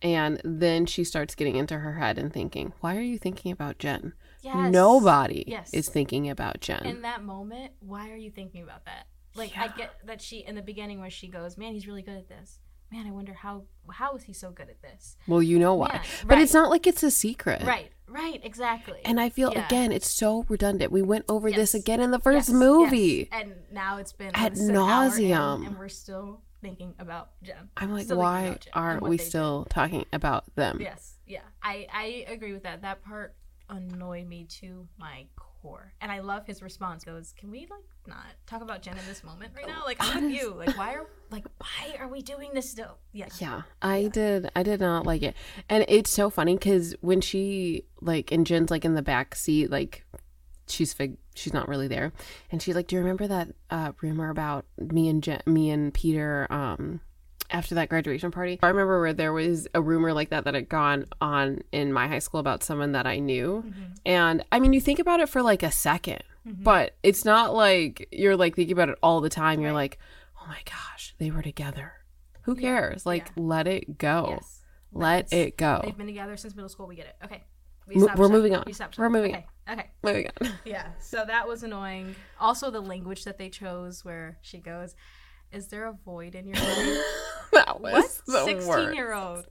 and then she starts getting into her head and thinking, "Why are you thinking about Jen?" Yes. Nobody Yes. is thinking about Jen. in that moment, why are you thinking about that? Like I get that she in the beginning where she goes, "Man, he's really good at this." Man, I wonder how how is he so good at this? well, you know why. Yeah, But right. it's not like it's a secret. Right, right, exactly. And I feel Yeah. again, it's so redundant. We went over this again in the first Yes, movie. yes. and now it's been Ad this is an hour in, nauseam. and we're still thinking about Jen. I'm like, Still why and aren't we they did. still talking about them? Yes, yeah, I I agree with that. That part annoyed me to my core, and I love his response. Goes, can we like not talk about Jen in this moment right now? Like I'm you. Like why are (laughs) like why are we doing this still? Yeah, Yeah, I did. I did not like it, and it's so funny because when she like and Jen's like in the back seat, like she's fig, she's not really there, and she's like, "Do you remember that uh, rumor about me and Jen, me and Peter um after that graduation party?" I remember where there was a rumor like that that had gone on in my high school about someone that I knew, and I mean, you think about it for like a 2nd but it's not like you're like thinking about it all the time. You're like, "Oh my gosh, they were together." Who Yeah, cares? Like, yeah. let it go. Yes. Let it go. They've been together since middle school. We get it. Okay. We're that. (laughs) moving on. We we're moving Okay. Okay. Moving on. Yeah. So that was annoying. Also, the language that they chose, where she goes, "Is there a void in your life?" (laughs) that was what the sixteen worst. year old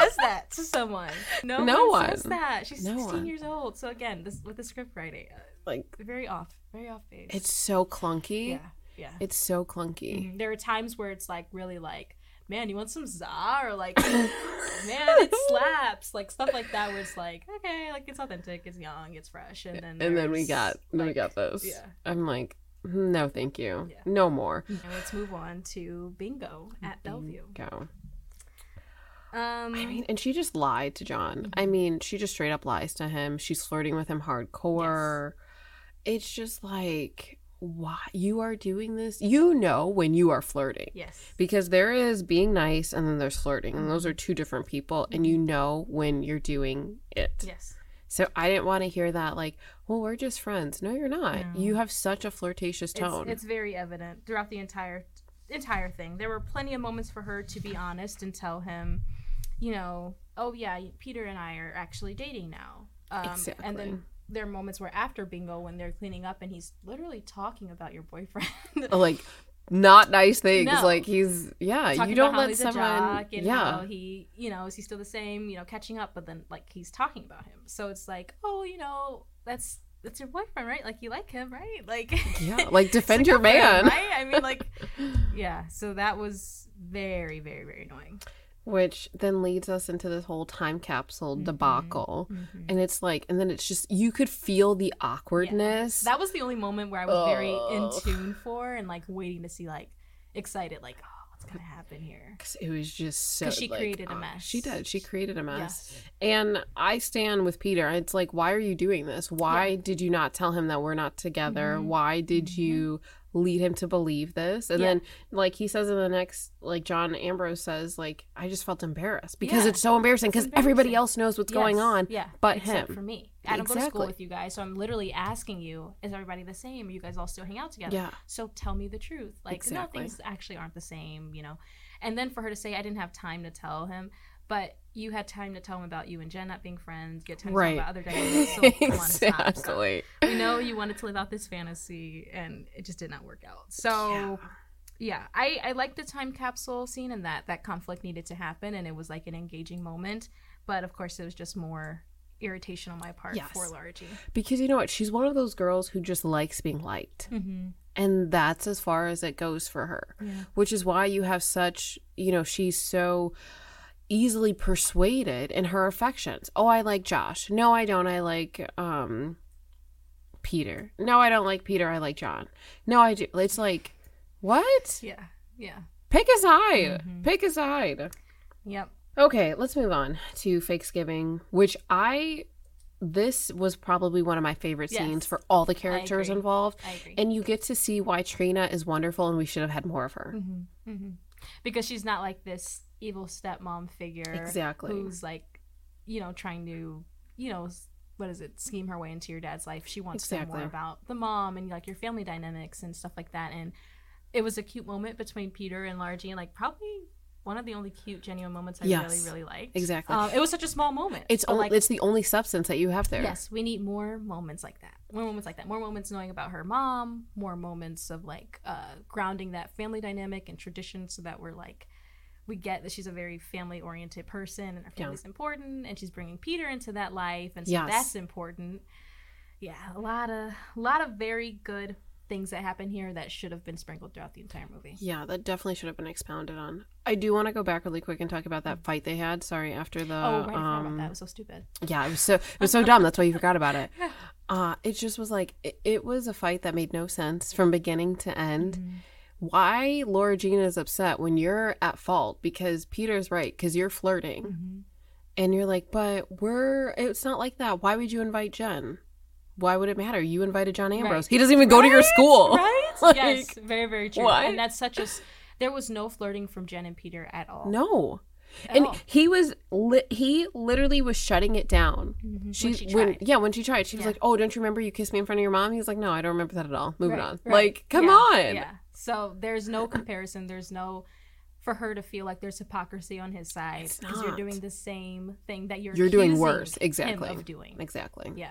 says that to someone? (laughs) No, No one, one. says that. She's No sixteen one. years old. So again, this with the script writing, Like, very off, very off base. it's so clunky. yeah, yeah. It's so clunky. Mhm. There are times where it's like really like, man, you want some za or like, (coughs) man, it slaps, like stuff like that. Where it's like, okay, like it's authentic, it's young, it's fresh, and then and then we got then we got this. yeah. I'm like, no, thank you. Yeah. No more. Now let's move on to bingo at Belleview. Go. Um, I mean, and she just lied to John. I mean, she just straight up lies to him. She's flirting with him hardcore. It's just like, why you are doing this? You know when you are flirting. yes, Because there is being nice and then there's flirting, and those are two different people, and you know when you're doing it. yes, So I didn't want to hear that, like, well, we're just friends. No, you're not. No. You have such a flirtatious tone. it's very evident throughout the entire entire thing. There were plenty of moments for her to be honest and tell him, you know, oh yeah, Peter and I are actually dating now. Um, And then there are moments where after bingo, when they're cleaning up and he's literally talking about your boyfriend. (laughs) Oh, like, not nice things. No. Like, he's, yeah, talking you don't let someone, a jock and yeah. he, you know, is he still the same? You know, catching up, but then like he's talking about him. So it's like, oh, you know, that's that's your boyfriend, right? Like you like him, right? (laughs) Like Yeah, like, defend your up for him, man. right? I mean, like, (laughs) yeah. So that was very, very, very annoying. Which then leads us into this whole time capsule Mm-hmm. debacle. And it's like, and then it's just, you could feel the awkwardness. That was the only moment where I was very in tune for and like waiting to see, like, excited, like, oh, what's gonna happen here? 'Cause it was just so she like, created a uh, mess. She did. She created a mess. Yes. And I stand with Peter. It's like, why are you doing this? Why Yeah. did you not tell him that we're not together? Mhm. Why did Mhm. you lead him to believe this? And Yeah. then, like he says in the next, like John Ambrose says, like I just felt embarrassed because Yeah. it's so embarrassing because everybody else knows what's going on. Yeah, but except him. for me. I don't go to school with you guys, so I'm literally asking you: Is everybody the same? Are you guys all still hang out together? Yeah. So tell me the truth. Like, Exactly. no, things actually aren't the same, you know. And then for her to say, "I didn't have time to tell him," but you had time to tell him about you and Jen not being friends. Get time to Right. tell him about other dynamics. So (laughs) come on, stop, stop. We know you wanted to live out this fantasy, and it just did not work out. So. Yeah, I, I liked the time capsule scene and that that conflict needed to happen and it was like an engaging moment. But of course, it was just more irritation on my part Yes. for Largie. Because you know what? She's one of those girls who just likes being liked. Mm-hmm. And that's as far as it goes for her, Yeah. which is why you have such, you know, she's so easily persuaded in her affections. Oh, I like Josh. No, I don't. I like um Peter. No, I don't like Peter. I like John. No, I do. It's like, what? Yeah. Yeah. Pick a side. Pick a side. Yep. Okay, let's move on to Fakesgiving, which I this was probably one of my favorite Yes. scenes for all the characters involved. I agree. And you get to see why Trina is wonderful and we should have had more of her. hmm Because she's not like this evil stepmom figure. Exactly. Who's like, you know, trying to, you know, what is it, scheme her way into your dad's life. She wants to know more about the mom and like your family dynamics and stuff like that. And it was a cute moment between Peter and largie Jean, like probably one of the only cute, genuine moments I Yes. really, really liked. Exactly. Um, it was such a small moment. It's only, like, it's the only substance that you have there. Yes, we need more moments like that. More moments like that. More moments knowing about her mom. More moments of like uh, grounding that family dynamic and tradition, so that we're like, we get that she's a very family oriented person and her Yeah. family's important, and she's bringing Peter into that life, and so Yes. that's important. Yeah, a lot of a lot of very good things that happen here that should have been sprinkled throughout the entire movie. Yeah, that definitely should have been expounded on. I do want to go back really quick and talk about that fight they had. Sorry, after the oh, right, I um, about that. It was so stupid. Yeah, it was so it was so dumb. That's why you forgot about it. (laughs) Uh, it just was like it, it was a fight that made no sense from beginning to end. Mm-hmm. Why Lara Jean is upset when you're at fault because Peter's right because you're flirting, Mm-hmm. and you're like, but we're it's not like that. Why would you invite Jen? Why would it matter? You invited John Ambrose. Right. He doesn't even go to your school. Right? (laughs) Like, yes, very, very true. what? And that's such a, There was no flirting from Jen and Peter at all. No. At and all. he was li- he literally was shutting it down. Mhm. She, when she when yeah when she tried she was Yeah. like oh don't you remember you kissed me in front of your mom he's like no I don't remember that at all moving Right, on like come on Yeah. So there's no comparison. There's no for her to feel like there's hypocrisy on his side because you're doing the same thing that you're You're doing worse. Exactly. of doing. exactly Yeah.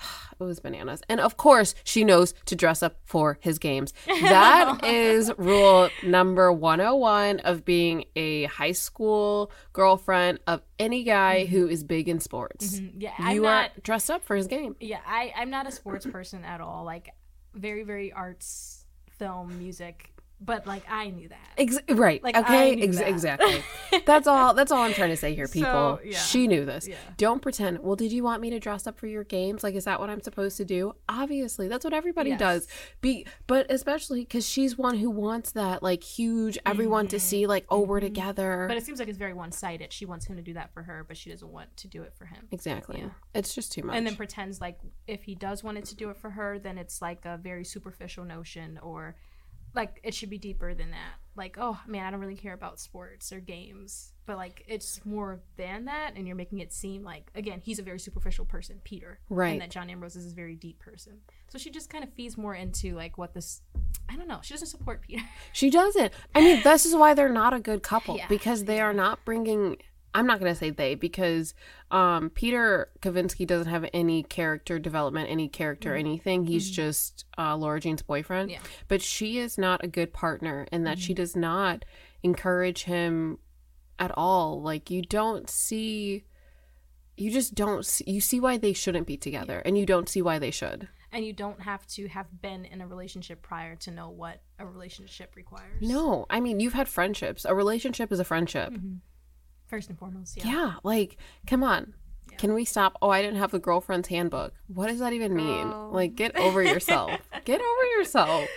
(sighs) it was bananas and of course she knows to dress up for his games that (laughs) is rule number 101 of being a high school girlfriend of any guy who is big in sports Mhm. Yeah. I'm you not. are dressed up for his game Yeah. I I'm not a sports person at all. Like very very arts, film, music. But like I knew that. Ex- right. Like, okay. Ex- that. exactly. (laughs) That's all. That's all I'm trying to say here, So, people. yeah. She knew this. Yeah. Don't pretend. Well, did you want me to dress up for your games? Like, is that what I'm supposed to do? Obviously, that's what everybody Yes. does. Be, but especially because she's one who wants that like huge everyone to see like, oh, we're together. Mm-hmm. But it seems like it's very one sided. She wants him to do that for her, but she doesn't want to do it for him. exactly. Yeah. It's just too much. and then pretends like if he does want it to do it for her then it's like a very superficial notion or like it should be deeper than that like oh man i don't really care about sports or games but like it's more than that and you're making it seem like again he's a very superficial person peter Right. and that john ambrose is a very deep person so she just kind of feeds more into like what this i don't know she doesn't support peter She doesn't. I mean, this is why they're not a good couple (laughs) Yeah, because they are not bringing. I'm not going to say they because um, Peter Kavinsky doesn't have any character development, any character, anything. He's just uh, Lara Jean's boyfriend. Yeah. But she is not a good partner in that she does not encourage him at all. Like, you don't see. You just don't see, you see why they shouldn't be together and you don't see why they should. and you don't have to have been in a relationship prior to know what a relationship requires No, I mean, you've had friendships. A relationship is a friendship. First and foremost yeah Yeah, like, come on. Can we stop? Oh, I didn't have the girlfriend's handbook. What does that even mean? Girl. Like, get over yourself. (laughs) get over yourself.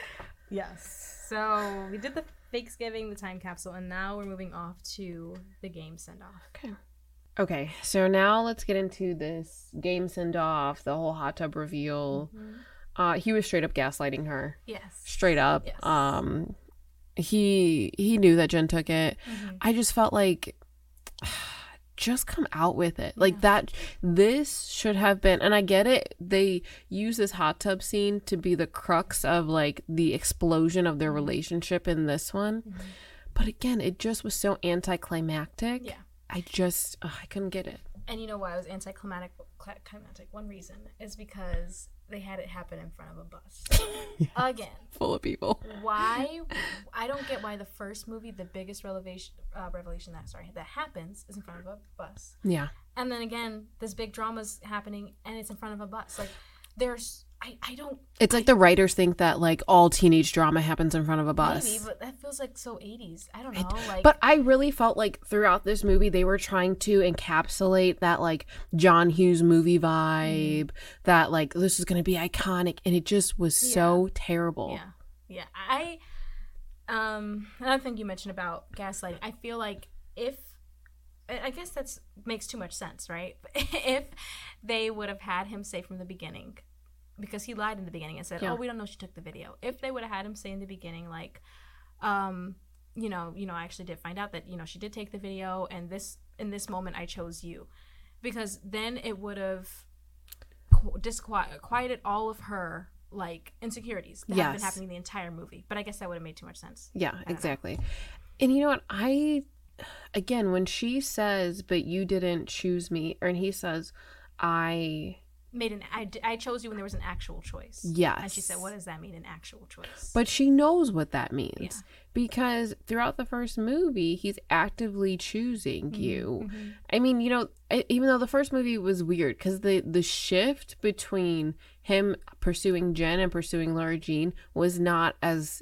Yes. So we did the Thanksgiving, the time capsule, and now we're moving off to the game send off. Okay. Okay, so now let's get into this game send off, the whole hot tub reveal. Uh, he was straight up gaslighting her. Yes. Straight up. Yes. Um, he he knew that Jen took it. Mhm. I just felt like just come out with it. Like that this should have been and I get it. They use this hot tub scene to be the crux of like the explosion of Mm-hmm. their relationship in this one. But again, it just was so anticlimactic. Yeah. I just I couldn't get it. And you know why it was anticlimactic? cli- Climatic. One reason is because they had it happen in front of a bus. (laughs) Again, Full of people. why? (laughs) I don't get why the first movie, the biggest revelation, uh, revelation that sorry that happens is in front of a bus. Yeah. and then again this big drama's happening and it's in front of a bus like there's I, I don't It's like the writers think that like all teenage drama happens in front of a bus. maybe, but that feels like so 80s. I don't know. Like, But I really felt like throughout this movie they were trying to encapsulate that like John Hughes movie vibe, that like this is gonna be iconic, and it just was so terrible. yeah, yeah. I um another thing you mentioned about gaslighting. I feel like if I I guess that's makes too much sense, right? (laughs) if they would have had him say from the beginning, because he lied in the beginning and said, Yeah. "Oh, we don't know she took the video." If they would have had him say in the beginning, like, um, you know, you know, I actually did find out that you know she did take the video, and this in this moment I chose you, because then it would have qu- disquieted all of her like insecurities that have been Yes. happening the entire movie. But I guess that would have made too much sense. Yeah, exactly. And you know what? I again when she says, "But you didn't choose me," and he says, "I." Made an I, I chose you when there was an actual choice. Yes. And she said, "What does that mean, an actual choice?" But she knows what that means Yeah. because throughout the first movie, he's actively choosing Mm-hmm. you. I mean, you know, I- even though the first movie was weird because the the shift between him pursuing Jen and pursuing Lara Jean was not as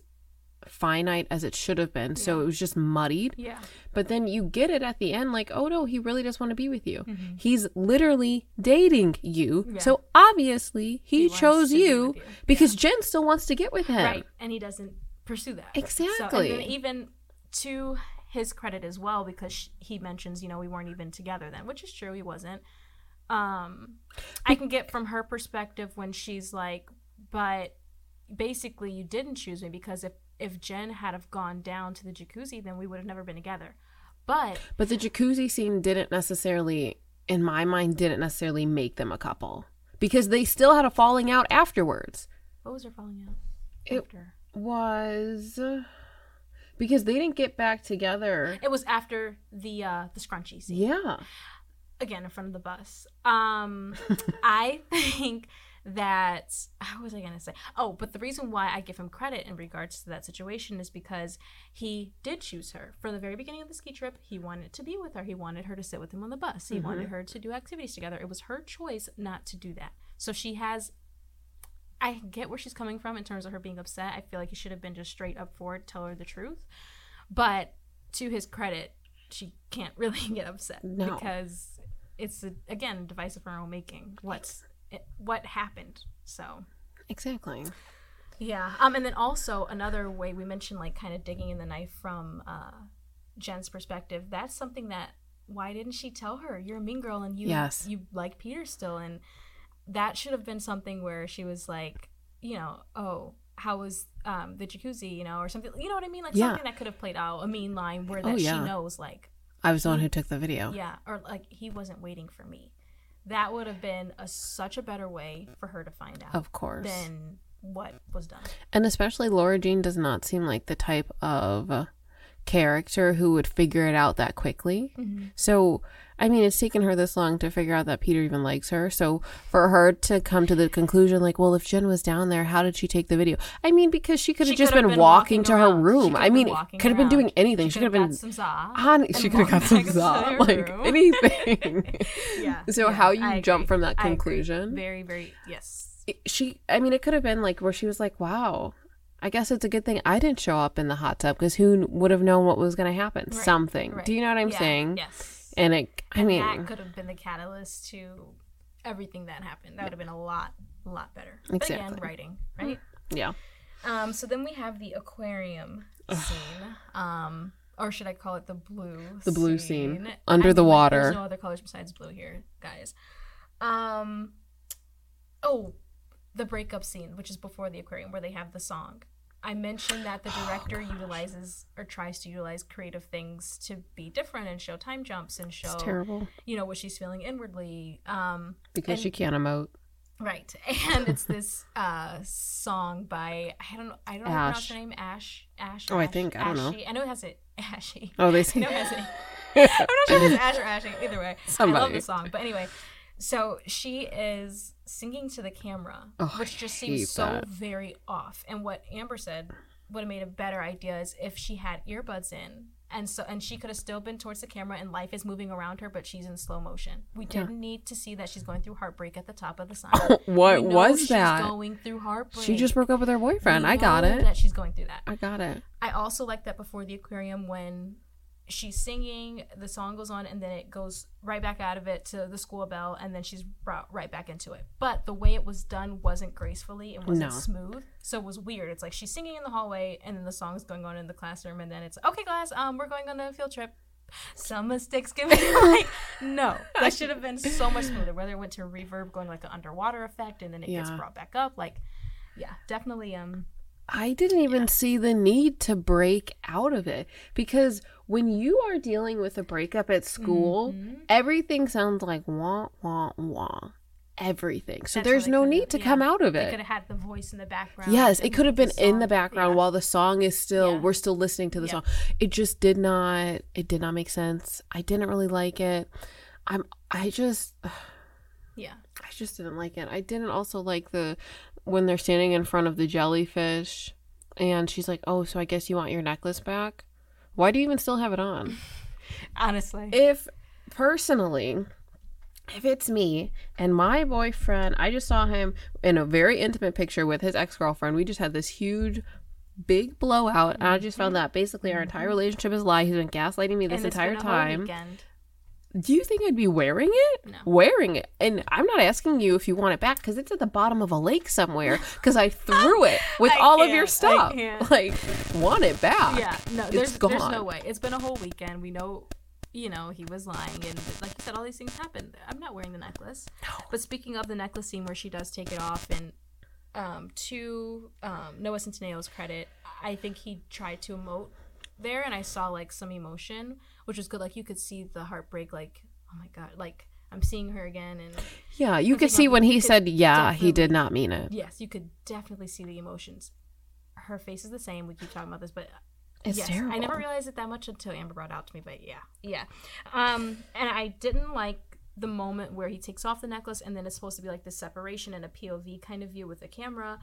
finite as it should have been. So it was just muddied. yeah. But then you get it at the end, like, oh no, he really does want to be with you. Mm-hmm. He's literally dating you. Yeah. So obviously he, He chose to be you, you. because Jen still wants to get with him. right and he doesn't pursue that so, Exactly. and then even to his credit as well because he mentions you know we weren't even together then which is true he wasn't um i can get from her perspective when she's like but basically you didn't choose me because if if jen had have gone down to the jacuzzi then we would have never been together but But the jacuzzi scene didn't necessarily, in my mind, didn't necessarily make them a couple because they still had a falling out afterwards. what was their falling out It- after Was because they didn't get back together. it was after the uh the scrunchy scene Yeah. again in front of the bus. Um, (laughs) I think that how was I gonna say? Oh, but the reason why I give him credit in regards to that situation is because he did choose her from the very beginning of the ski trip. He wanted to be with her. He wanted her to sit with him on the bus. He wanted mm-hmm. her to do activities together. It was her choice not to do that. So she has. I get where she's coming from in terms of her being upset. I feel like he should have been just straight up forward, tell her the truth. But to his credit, she can't (laughs) really get upset No. because it's a, again a device of her own making. What's it, what happened? So Exactly. yeah. Um, and then also another way we mentioned like kind of digging in the knife from uh, Jen's perspective. That's something that why didn't she tell her you're a mean girl and you Yes. you like Peter still and that should have been something where she was like you know oh how was um, the jacuzzi you know or something you know what I mean like Yeah. something that could have played out a mean line where that Oh, yeah. she knows like I was the one who took the video. yeah or like he wasn't waiting for me that would have been a, such a better way for her to find out Of course. than what was done And especially Lara Jean does not seem like the type of character who would figure it out that quickly. So, I mean, it's taken her this long to figure out that Peter even likes her. So, for her to come to the conclusion, like, well, if Jen was down there, how did she take the video? I mean, because she could have just been, been walking, walking to her room. I mean, could have been doing anything. She, could have been. some za. On, she could have got (laughs) some za, like anything. (laughs) yeah. (laughs) So yeah, how you jump from that conclusion? Very, very yes. it- she i mean it could have been like where she was like wow i guess it's a good thing i didn't show up in the hot tub because who would have known what was going to happen Right, something right. do you know what i'm Yeah, saying Yes. and it i And mean that could have been the catalyst to everything that happened. That would have been a lot, a lot better. But again, writing, right? yeah Um, so then we have the aquarium scene. Um, or should I call it the blue? The blue scene. Under the like, water. There's no other colors besides blue here, guys. Um, oh, the breakup scene, which is before the aquarium, where they have the song. I mentioned that the (gasps) director utilizes or tries to utilize creative things to be different and show time jumps and show it's terrible you know what she's feeling inwardly. Um, because And- she can't emote Right, (laughs) and it's this uh, song by I don't know I don't know pronounce Ashe. her name Ashe Ashe. Oh, I think- I don't know. Ashy. I know it has it Ashy. oh they say. (laughs) I know it has it. (laughs) I'm not sure if it's Ashe or Ashy. Either way, I love the song. But anyway, So she is singing to the camera, Oh, which just seems so that. very off. And what Amber said would have made a better idea is if she had earbuds in. And so, and she could have still been towards the camera, and life is moving around her, but she's in slow motion. We Yeah. didn't need to see that she's going through heartbreak at the top of the (laughs) sign. what was she's that? Going through heartbreak. She just broke up with her boyfriend. We I got it. That she's going through that. I got it. I also like that before the aquarium when she's singing, the song goes on, and then it goes right back out of it to the school bell, and then she's brought right back into it. But the way it was done wasn't gracefully and wasn't No. smooth, so it was weird. It's like she's singing in the hallway, and then the song's going on in the classroom, and then it's okay, class, um, we're going on a field trip. Some mistakes give me (laughs) like no. That should have been so much smoother. Whether it went to reverb, going like an underwater effect, and then it gets brought back up. Like, yeah, definitely. Um, I didn't even see the need to break out of it because when you are dealing with a breakup at school, mhm. everything sounds like wah wah wah. Everything. So That's there's no need to yeah. come out of it. it. could have had the voice in the background. Yes, it could have been in the background yeah. while the song is still Yeah. we're still listening to the Yeah. song. It just did not it did not make sense. I didn't really like it. I'm I just (sighs) Yeah. I just didn't like it. I didn't also like the when they're standing in front of the jellyfish and she's like, "Oh, so I guess you want your necklace back?" Why do you even still have it on? (laughs) Honestly. if personally if it's me and my boyfriend i just saw him in a very intimate picture with his ex-girlfriend we just had this huge big blowout and i just found mm-hmm. that basically our entire mm-hmm. relationship is a lie he's been gaslighting me this entire been a whole time weekend. Do you think i'd be wearing it No. wearing it and i'm not asking you if you want it back because it's at the bottom of a lake somewhere (laughs) because i threw it (laughs) with all of your stuff (laughs) like want it back Yeah, no, there's, there's gone. no way. It's been a whole weekend. We know, you know, he was lying, and like you said, all these things happened. I'm not wearing the necklace. But speaking of the necklace scene where she does take it off, and um, to um, Noah Centineo's credit, I think he tried to emote there, and I saw like some emotion, which was good. Like you could see the heartbreak. Like, oh my god, like I'm seeing her again, and yeah you could see when he said yeah he did not mean it yes, you could definitely see the emotions. Her face is the same. We keep talking about this, but it's yes, terrible I never realized it that much until Amber brought it out to me, but yeah, yeah. Um, and I didn't like the moment where he takes off the necklace and then it's supposed to be like the separation and a POV kind of view with the camera.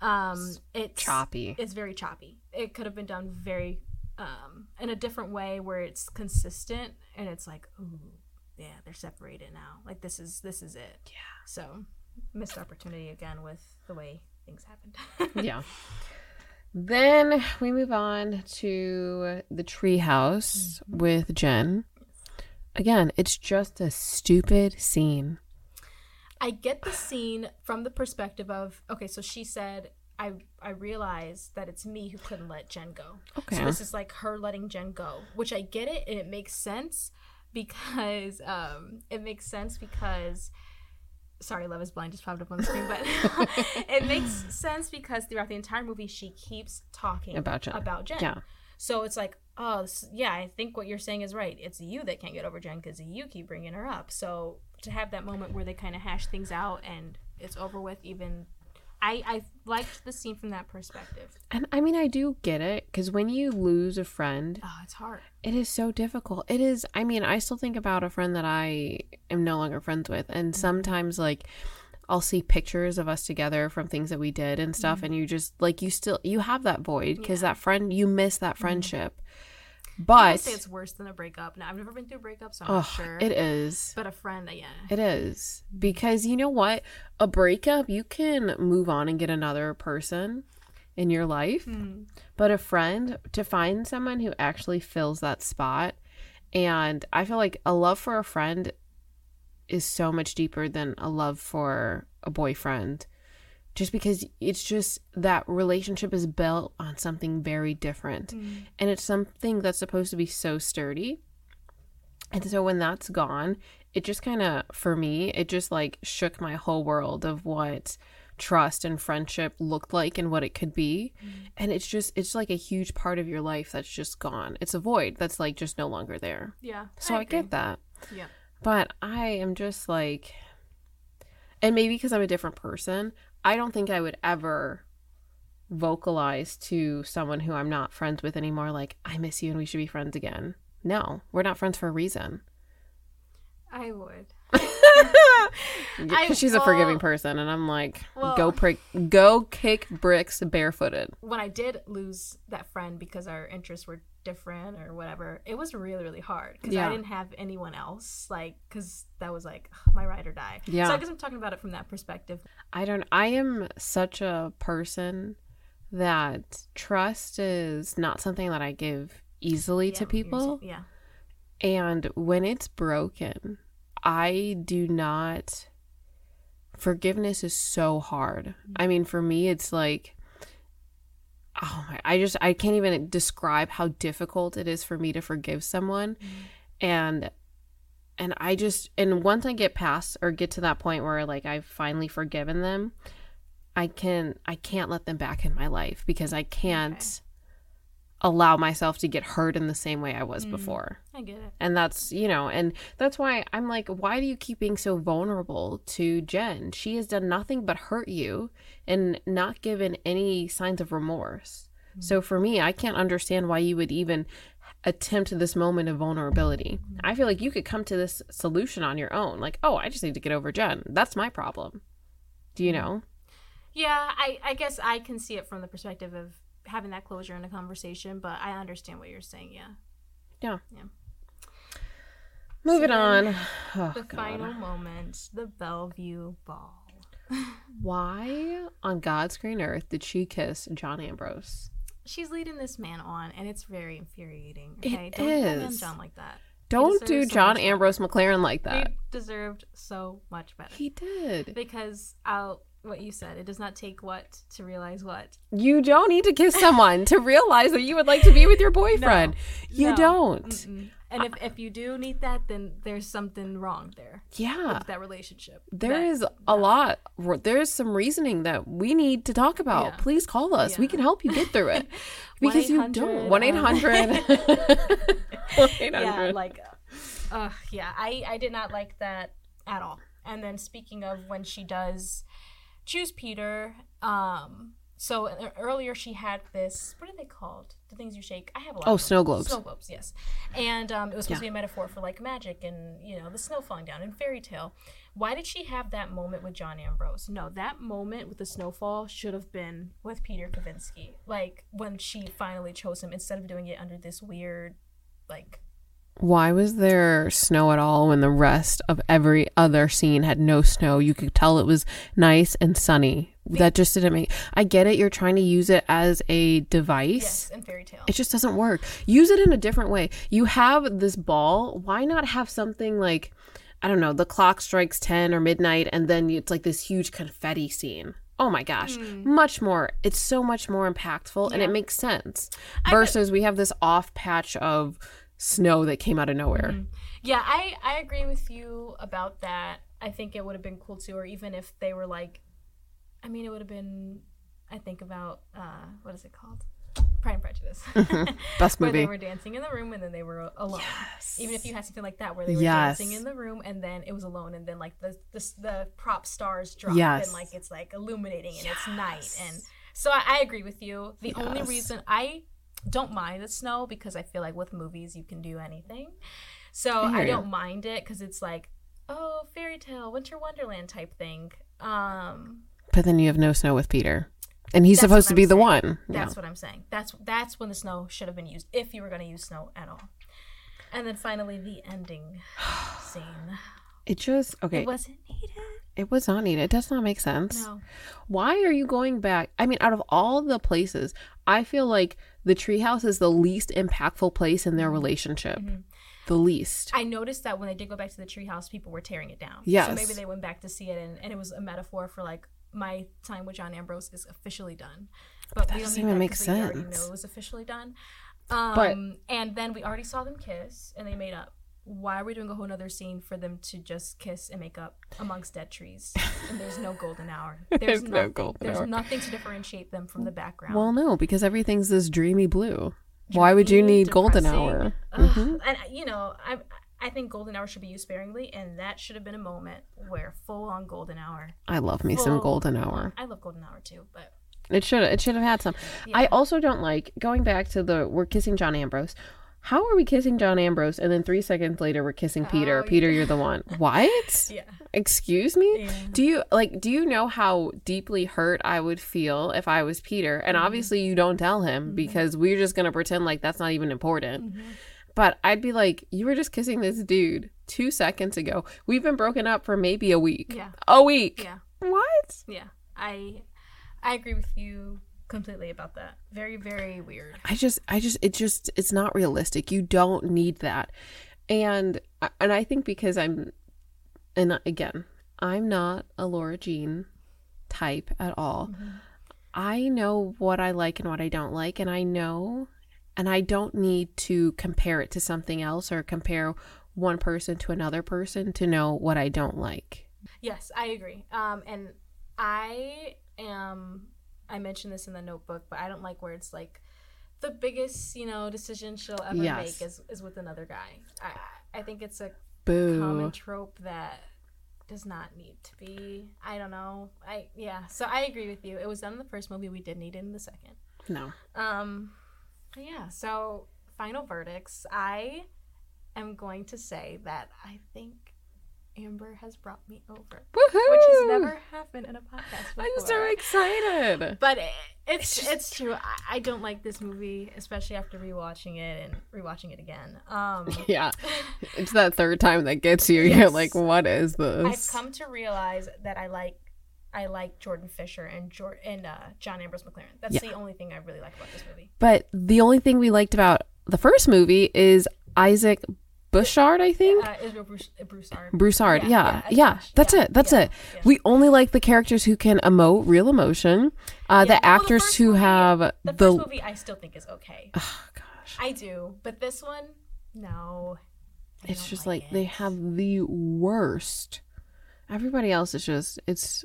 Um, it's choppy It's very choppy. It could have been done very um in a different way where it's consistent and it's like, ooh, yeah, they're separated now. Like this is this is it. Yeah. So missed opportunity again with the way things happened. (laughs) yeah. Then we move on to the treehouse with Jen. Again, it's just a stupid scene. I get the scene from the perspective of okay, so she said I I realized that it's me who couldn't let Jen go. Okay. So this is like her letting Jen go, which I get it and it makes sense because um it makes sense because sorry, Love is Blind just popped up on the screen, but (laughs) it makes sense because throughout the entire movie she keeps talking About Jen. About Jen. Yeah. So it's like, oh, yeah, I think what you're saying is right. It's you that can't get over Jen because you keep bringing her up. So to have that moment where they kind of hash things out and it's over with, even I I liked the scene from that perspective. And I mean, I do get it because when you lose a friend, Oh, it's hard. it is so difficult. It is, I mean, I still think about a friend that I am no longer friends with. And mm-hmm. sometimes, like, I'll see pictures of us together from things that we did and stuff. Mm-hmm. And you just, like, you still, you have that void because Yeah. that friend, you miss that mm-hmm. friendship. I But say it's worse than a breakup. Now I've never been through a breakup, so I'm oh, not sure. it is. But a friend, yeah. It is because you know what? A breakup, you can move on and get another person in your life, Hmm. but a friend to find someone who actually fills that spot. And I feel like a love for a friend is so much deeper than a love for a boyfriend. Just because it's just that relationship is built on something very different. Mm. And it's something that's supposed to be so sturdy. And so when that's gone, it just kind of, for me, it just like shook my whole world of what trust and friendship looked like and what it could be. And it's just, it's like a huge part of your life that's just gone. It's a void that's like just no longer there. Yeah. So I, agree. get that. Yeah. But I am just like, and maybe because I'm a different person, I don't think I would ever vocalize to someone who I'm not friends with anymore, like, I miss you and we should be friends again. No, we're not friends for a reason. I would. (laughs) Because (laughs) she's a forgiving person, and I'm like, well- go prick, go kick bricks barefooted. when I did lose that friend because our interests were different or whatever, it was really really hard because Yeah. I didn't have anyone else like because that was like my ride or die. Yeah. So I guess I'm talking about it from that perspective. I don't. I am such a person that trust is not something that I give easily to Yeah, you're people. Yeah. And when it's broken, I do not. Forgiveness is so hard. I mean, for me, it's like, oh my, I just, I can't even describe how difficult it is for me to forgive someone. And, and I just, and once I get past or get to that point where like I've finally forgiven them, I can, I can't let them back in my life because I can't allow myself to get hurt in the same way I was Mm. before. I get it. And that's, you know, and that's why I'm like, why do you keep being so vulnerable to Jen? She has done nothing but hurt you and not given any signs of remorse. Mm. So for me, I can't understand why you would even attempt this moment of vulnerability. Mm. I feel like you could come to this solution on your own. Like, oh, I just need to get over Jen. That's my problem. Do you mm. know? Yeah, I, I guess I can see it from the perspective of having that closure in a conversation, but I understand what you're saying. Yeah. Yeah. Yeah. Moving So on. (sighs) Oh, the God. final moment, the Belleview Ball. (laughs) Why on God's green earth did she kiss John Ambrose? She's leading this man on, and it's very infuriating. It don't is. John like that. Don't do so John Ambrose McLaren like that. He deserved so much better. He did. because I'll what you said. It does not take what to realize what. You don't need to kiss someone to realize that you would like to be with your (laughs) boyfriend. you No. don't. Mm-mm. And if, if you do need that, then there's something wrong there Yeah. with that relationship. There That- is a lot. There's some reasoning that we need to talk about. Yeah. Please call us. We can help you get through it. (laughs) because you don't. 1 800. 1 (laughs) yeah, 800. like, uh, yeah, I, I did not like that at all. And then speaking of when she does choose Peter, um, so uh, earlier she had this, what are they called? The things you shake. I have a lot. Oh, of snow globes. Snow globes, yes. And um, it was supposed Yeah. to be a metaphor for like magic and you know the snow falling down in fairy tale. Why did she have that moment with John Ambrose? No, that moment with the snowfall should have been with Peter Kavinsky. Like when she finally chose him instead of doing it under this weird, like Why was there snow at all when the rest of every other scene had no snow? You could tell it was nice and sunny. That just didn't make. I get it. You're trying to use it as a device. yes, in fairy tale. It just doesn't work. Use it in a different way. You have this ball. Why not have something like, I don't know, the clock strikes 10 or midnight and then it's like this huge confetti scene. Oh my gosh. Mm. Much more. It's so much more impactful and it makes sense. Versus we have this off patch of snow that came out of nowhere. Yeah, I I agree with you about that. I think it would have been cool too, or even if they were like, I mean, it would have been. I think about uh, what is it called? Pride and Prejudice, (laughs) Best movie. (laughs) where they were dancing in the room and then they were alone. Yes. Even if you had something like that, where they were Yes. dancing in the room and then it was alone, and then like the the, the prop stars drop Yes. and like it's like illuminating and it's night, and so I, I agree with you. The only reason I don't mind the snow because I feel like with movies you can do anything. So I I don't mind it because it's like, oh, fairy tale, winter wonderland type thing. Um, But then you have no snow with Peter. And he's supposed to be the saying. one. Yeah. that's what I'm saying. That's that's when the snow should have been used if you were going to use snow at all. And then finally the ending (sighs) scene. It just, okay. It wasn't needed. It was not needed. It does not make sense. No. Why are you going back? I mean, out of all the places, I feel like the treehouse is the least impactful place in their relationship. Mhm. The least. I noticed that when they did go back to the treehouse, people were tearing it down. Yes. So maybe they went back to see it, and, and it was a metaphor for like my time with John Ambrose is officially done. But, that we doesn't even that sense. we already know it was officially done. Um, But- and then we already saw them kiss, and they made up. Why are we doing a whole nother scene for them to just kiss and make up amongst dead trees? And there's no golden hour. (laughs) There's, There's no nothing. golden There's hour. nothing to differentiate them from the background. Well, no, because everything's this dreamy blue. Why would you Dreamy, need golden hour? Ugh. Mhm. And you know, I I think golden hour should be used sparingly, and that should have been a moment where full on golden hour. I love me some golden hour. I love golden hour too, but It should it should have had some. Yeah. I also don't like going back to the we're kissing John Ambrose. How are we kissing John Ambrose and then three seconds later we're kissing Peter? Oh, Peter, yeah. you're the one. (laughs) What? Yeah. Excuse me? Yeah. Do you like do you know how deeply hurt I would feel if I was Peter? And Mhm. obviously you don't tell him Mhm. because we're just going to pretend like that's not even important. Mhm. But I'd be like, you were just kissing this dude 2 seconds ago. We've been broken up for maybe a week. Yeah. A week. Yeah. What? Yeah. I I agree with you completely about that. Very, very weird. I just I just it just it's not realistic. You don't need that. And and I think because I'm and again, I'm not a Lara Jean type at all. I know what I like and what I don't like and I know and I don't need to compare it to something else or compare one person to another person to know what I don't like. Yes, I agree. Um, and I am. I mentioned this in the notebook, but I don't like where it's like the biggest, you know, decision she'll ever Yes. make is, is with another guy. I I think it's a Boo. common trope that does not need to be. I don't know. I yeah. So I agree with you. It was done in the first movie. We did need it in the second. No. Um, yeah. So final verdicts. I am going to say that I think Amber has brought me over, Woohoo! which has never happened in a podcast before. I'm so excited. But it, it's It's it's, true. I, I don't like this movie, especially after rewatching it and rewatching it again. Um, (laughs) Yeah. It's that third time that gets you. You're like, what is this? I've come to realize that I like I like Jordan Fisher and Jor- and uh, John Ambrose McLaren. That's Yeah. the only thing I really like about this movie. But the only thing we liked about the first movie is Isaac Bouchard, I think. Uh, Israel Bruce, uh, Broussard. Broussard, yeah, yeah, yeah, yeah, that's Yeah, it, that's it. We only like the characters who can emote real emotion. Uh, the well, actors first who movie- have The the. first movie I still think is okay. oh gosh, I do, but this one, no. I it's just like, they it. have the worst. Everybody else is just it's,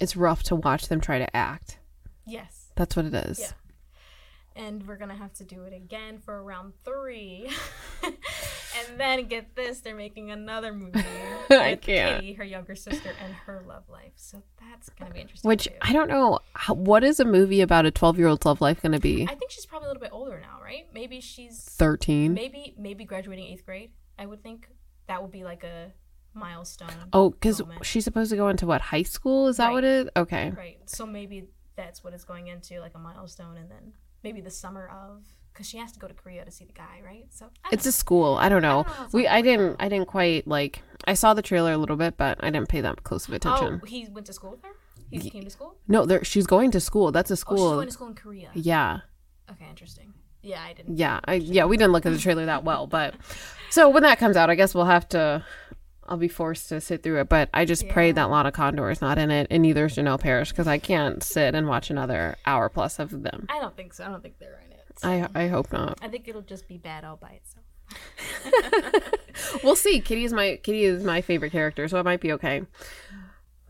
it's rough to watch them try to act. Yes, That's what it is. And we're gonna have to do it again for round three, (laughs) and then get this, they're making another movie. (laughs) I can't. Katie, her younger sister, and her love life. So that's gonna be interesting. Which too. I don't know. How, what is a movie about a 12 year old's love life going to be? I think she's probably a little bit older now, right? Maybe she's 13. maybe maybe graduating eighth grade. I would think that would be like a milestone. Oh, because she's supposed to go into what high school? Is that Right. what it? Okay. Right. So maybe that's what it's going into, like a milestone, and then maybe the summer of, because she has to go to Korea to see the guy, right? So I It's a school. I don't know. don't know We I didn't I didn't quite like. I saw the trailer a little bit, but I didn't pay that close of oh, attention. Oh, he went to school with her. He came to school. No, there she's going to school. That's a school. Oh, she's going to school in Korea. yeah, Okay, interesting. Yeah, I didn't. yeah, I yeah. We didn't look at the trailer that well, but so when that comes out, I guess we'll have to. I'll be forced to sit through it, but I just pray Yeah. that Lana Condor is not in it, and neither is Janel Parrish because I can't sit and watch another hour plus of them. I don't think so. I don't think they're in it. So I I hope not. I think it'll just be bad all by itself. (laughs) we'll see. Kitty is my Kitty is my favorite character, so it might be okay.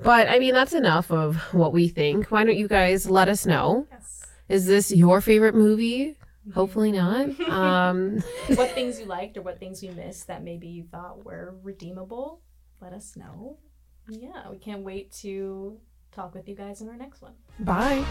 But I mean, that's enough of what we think. Why don't you guys let us know? Yes. Is this your favorite movie? Hopefully not. (laughs) Um, (laughs) what things you (laughs) liked or what things you missed that maybe you thought were redeemable, let us know. Yeah, we can't wait to talk with you guys in our next one. bye.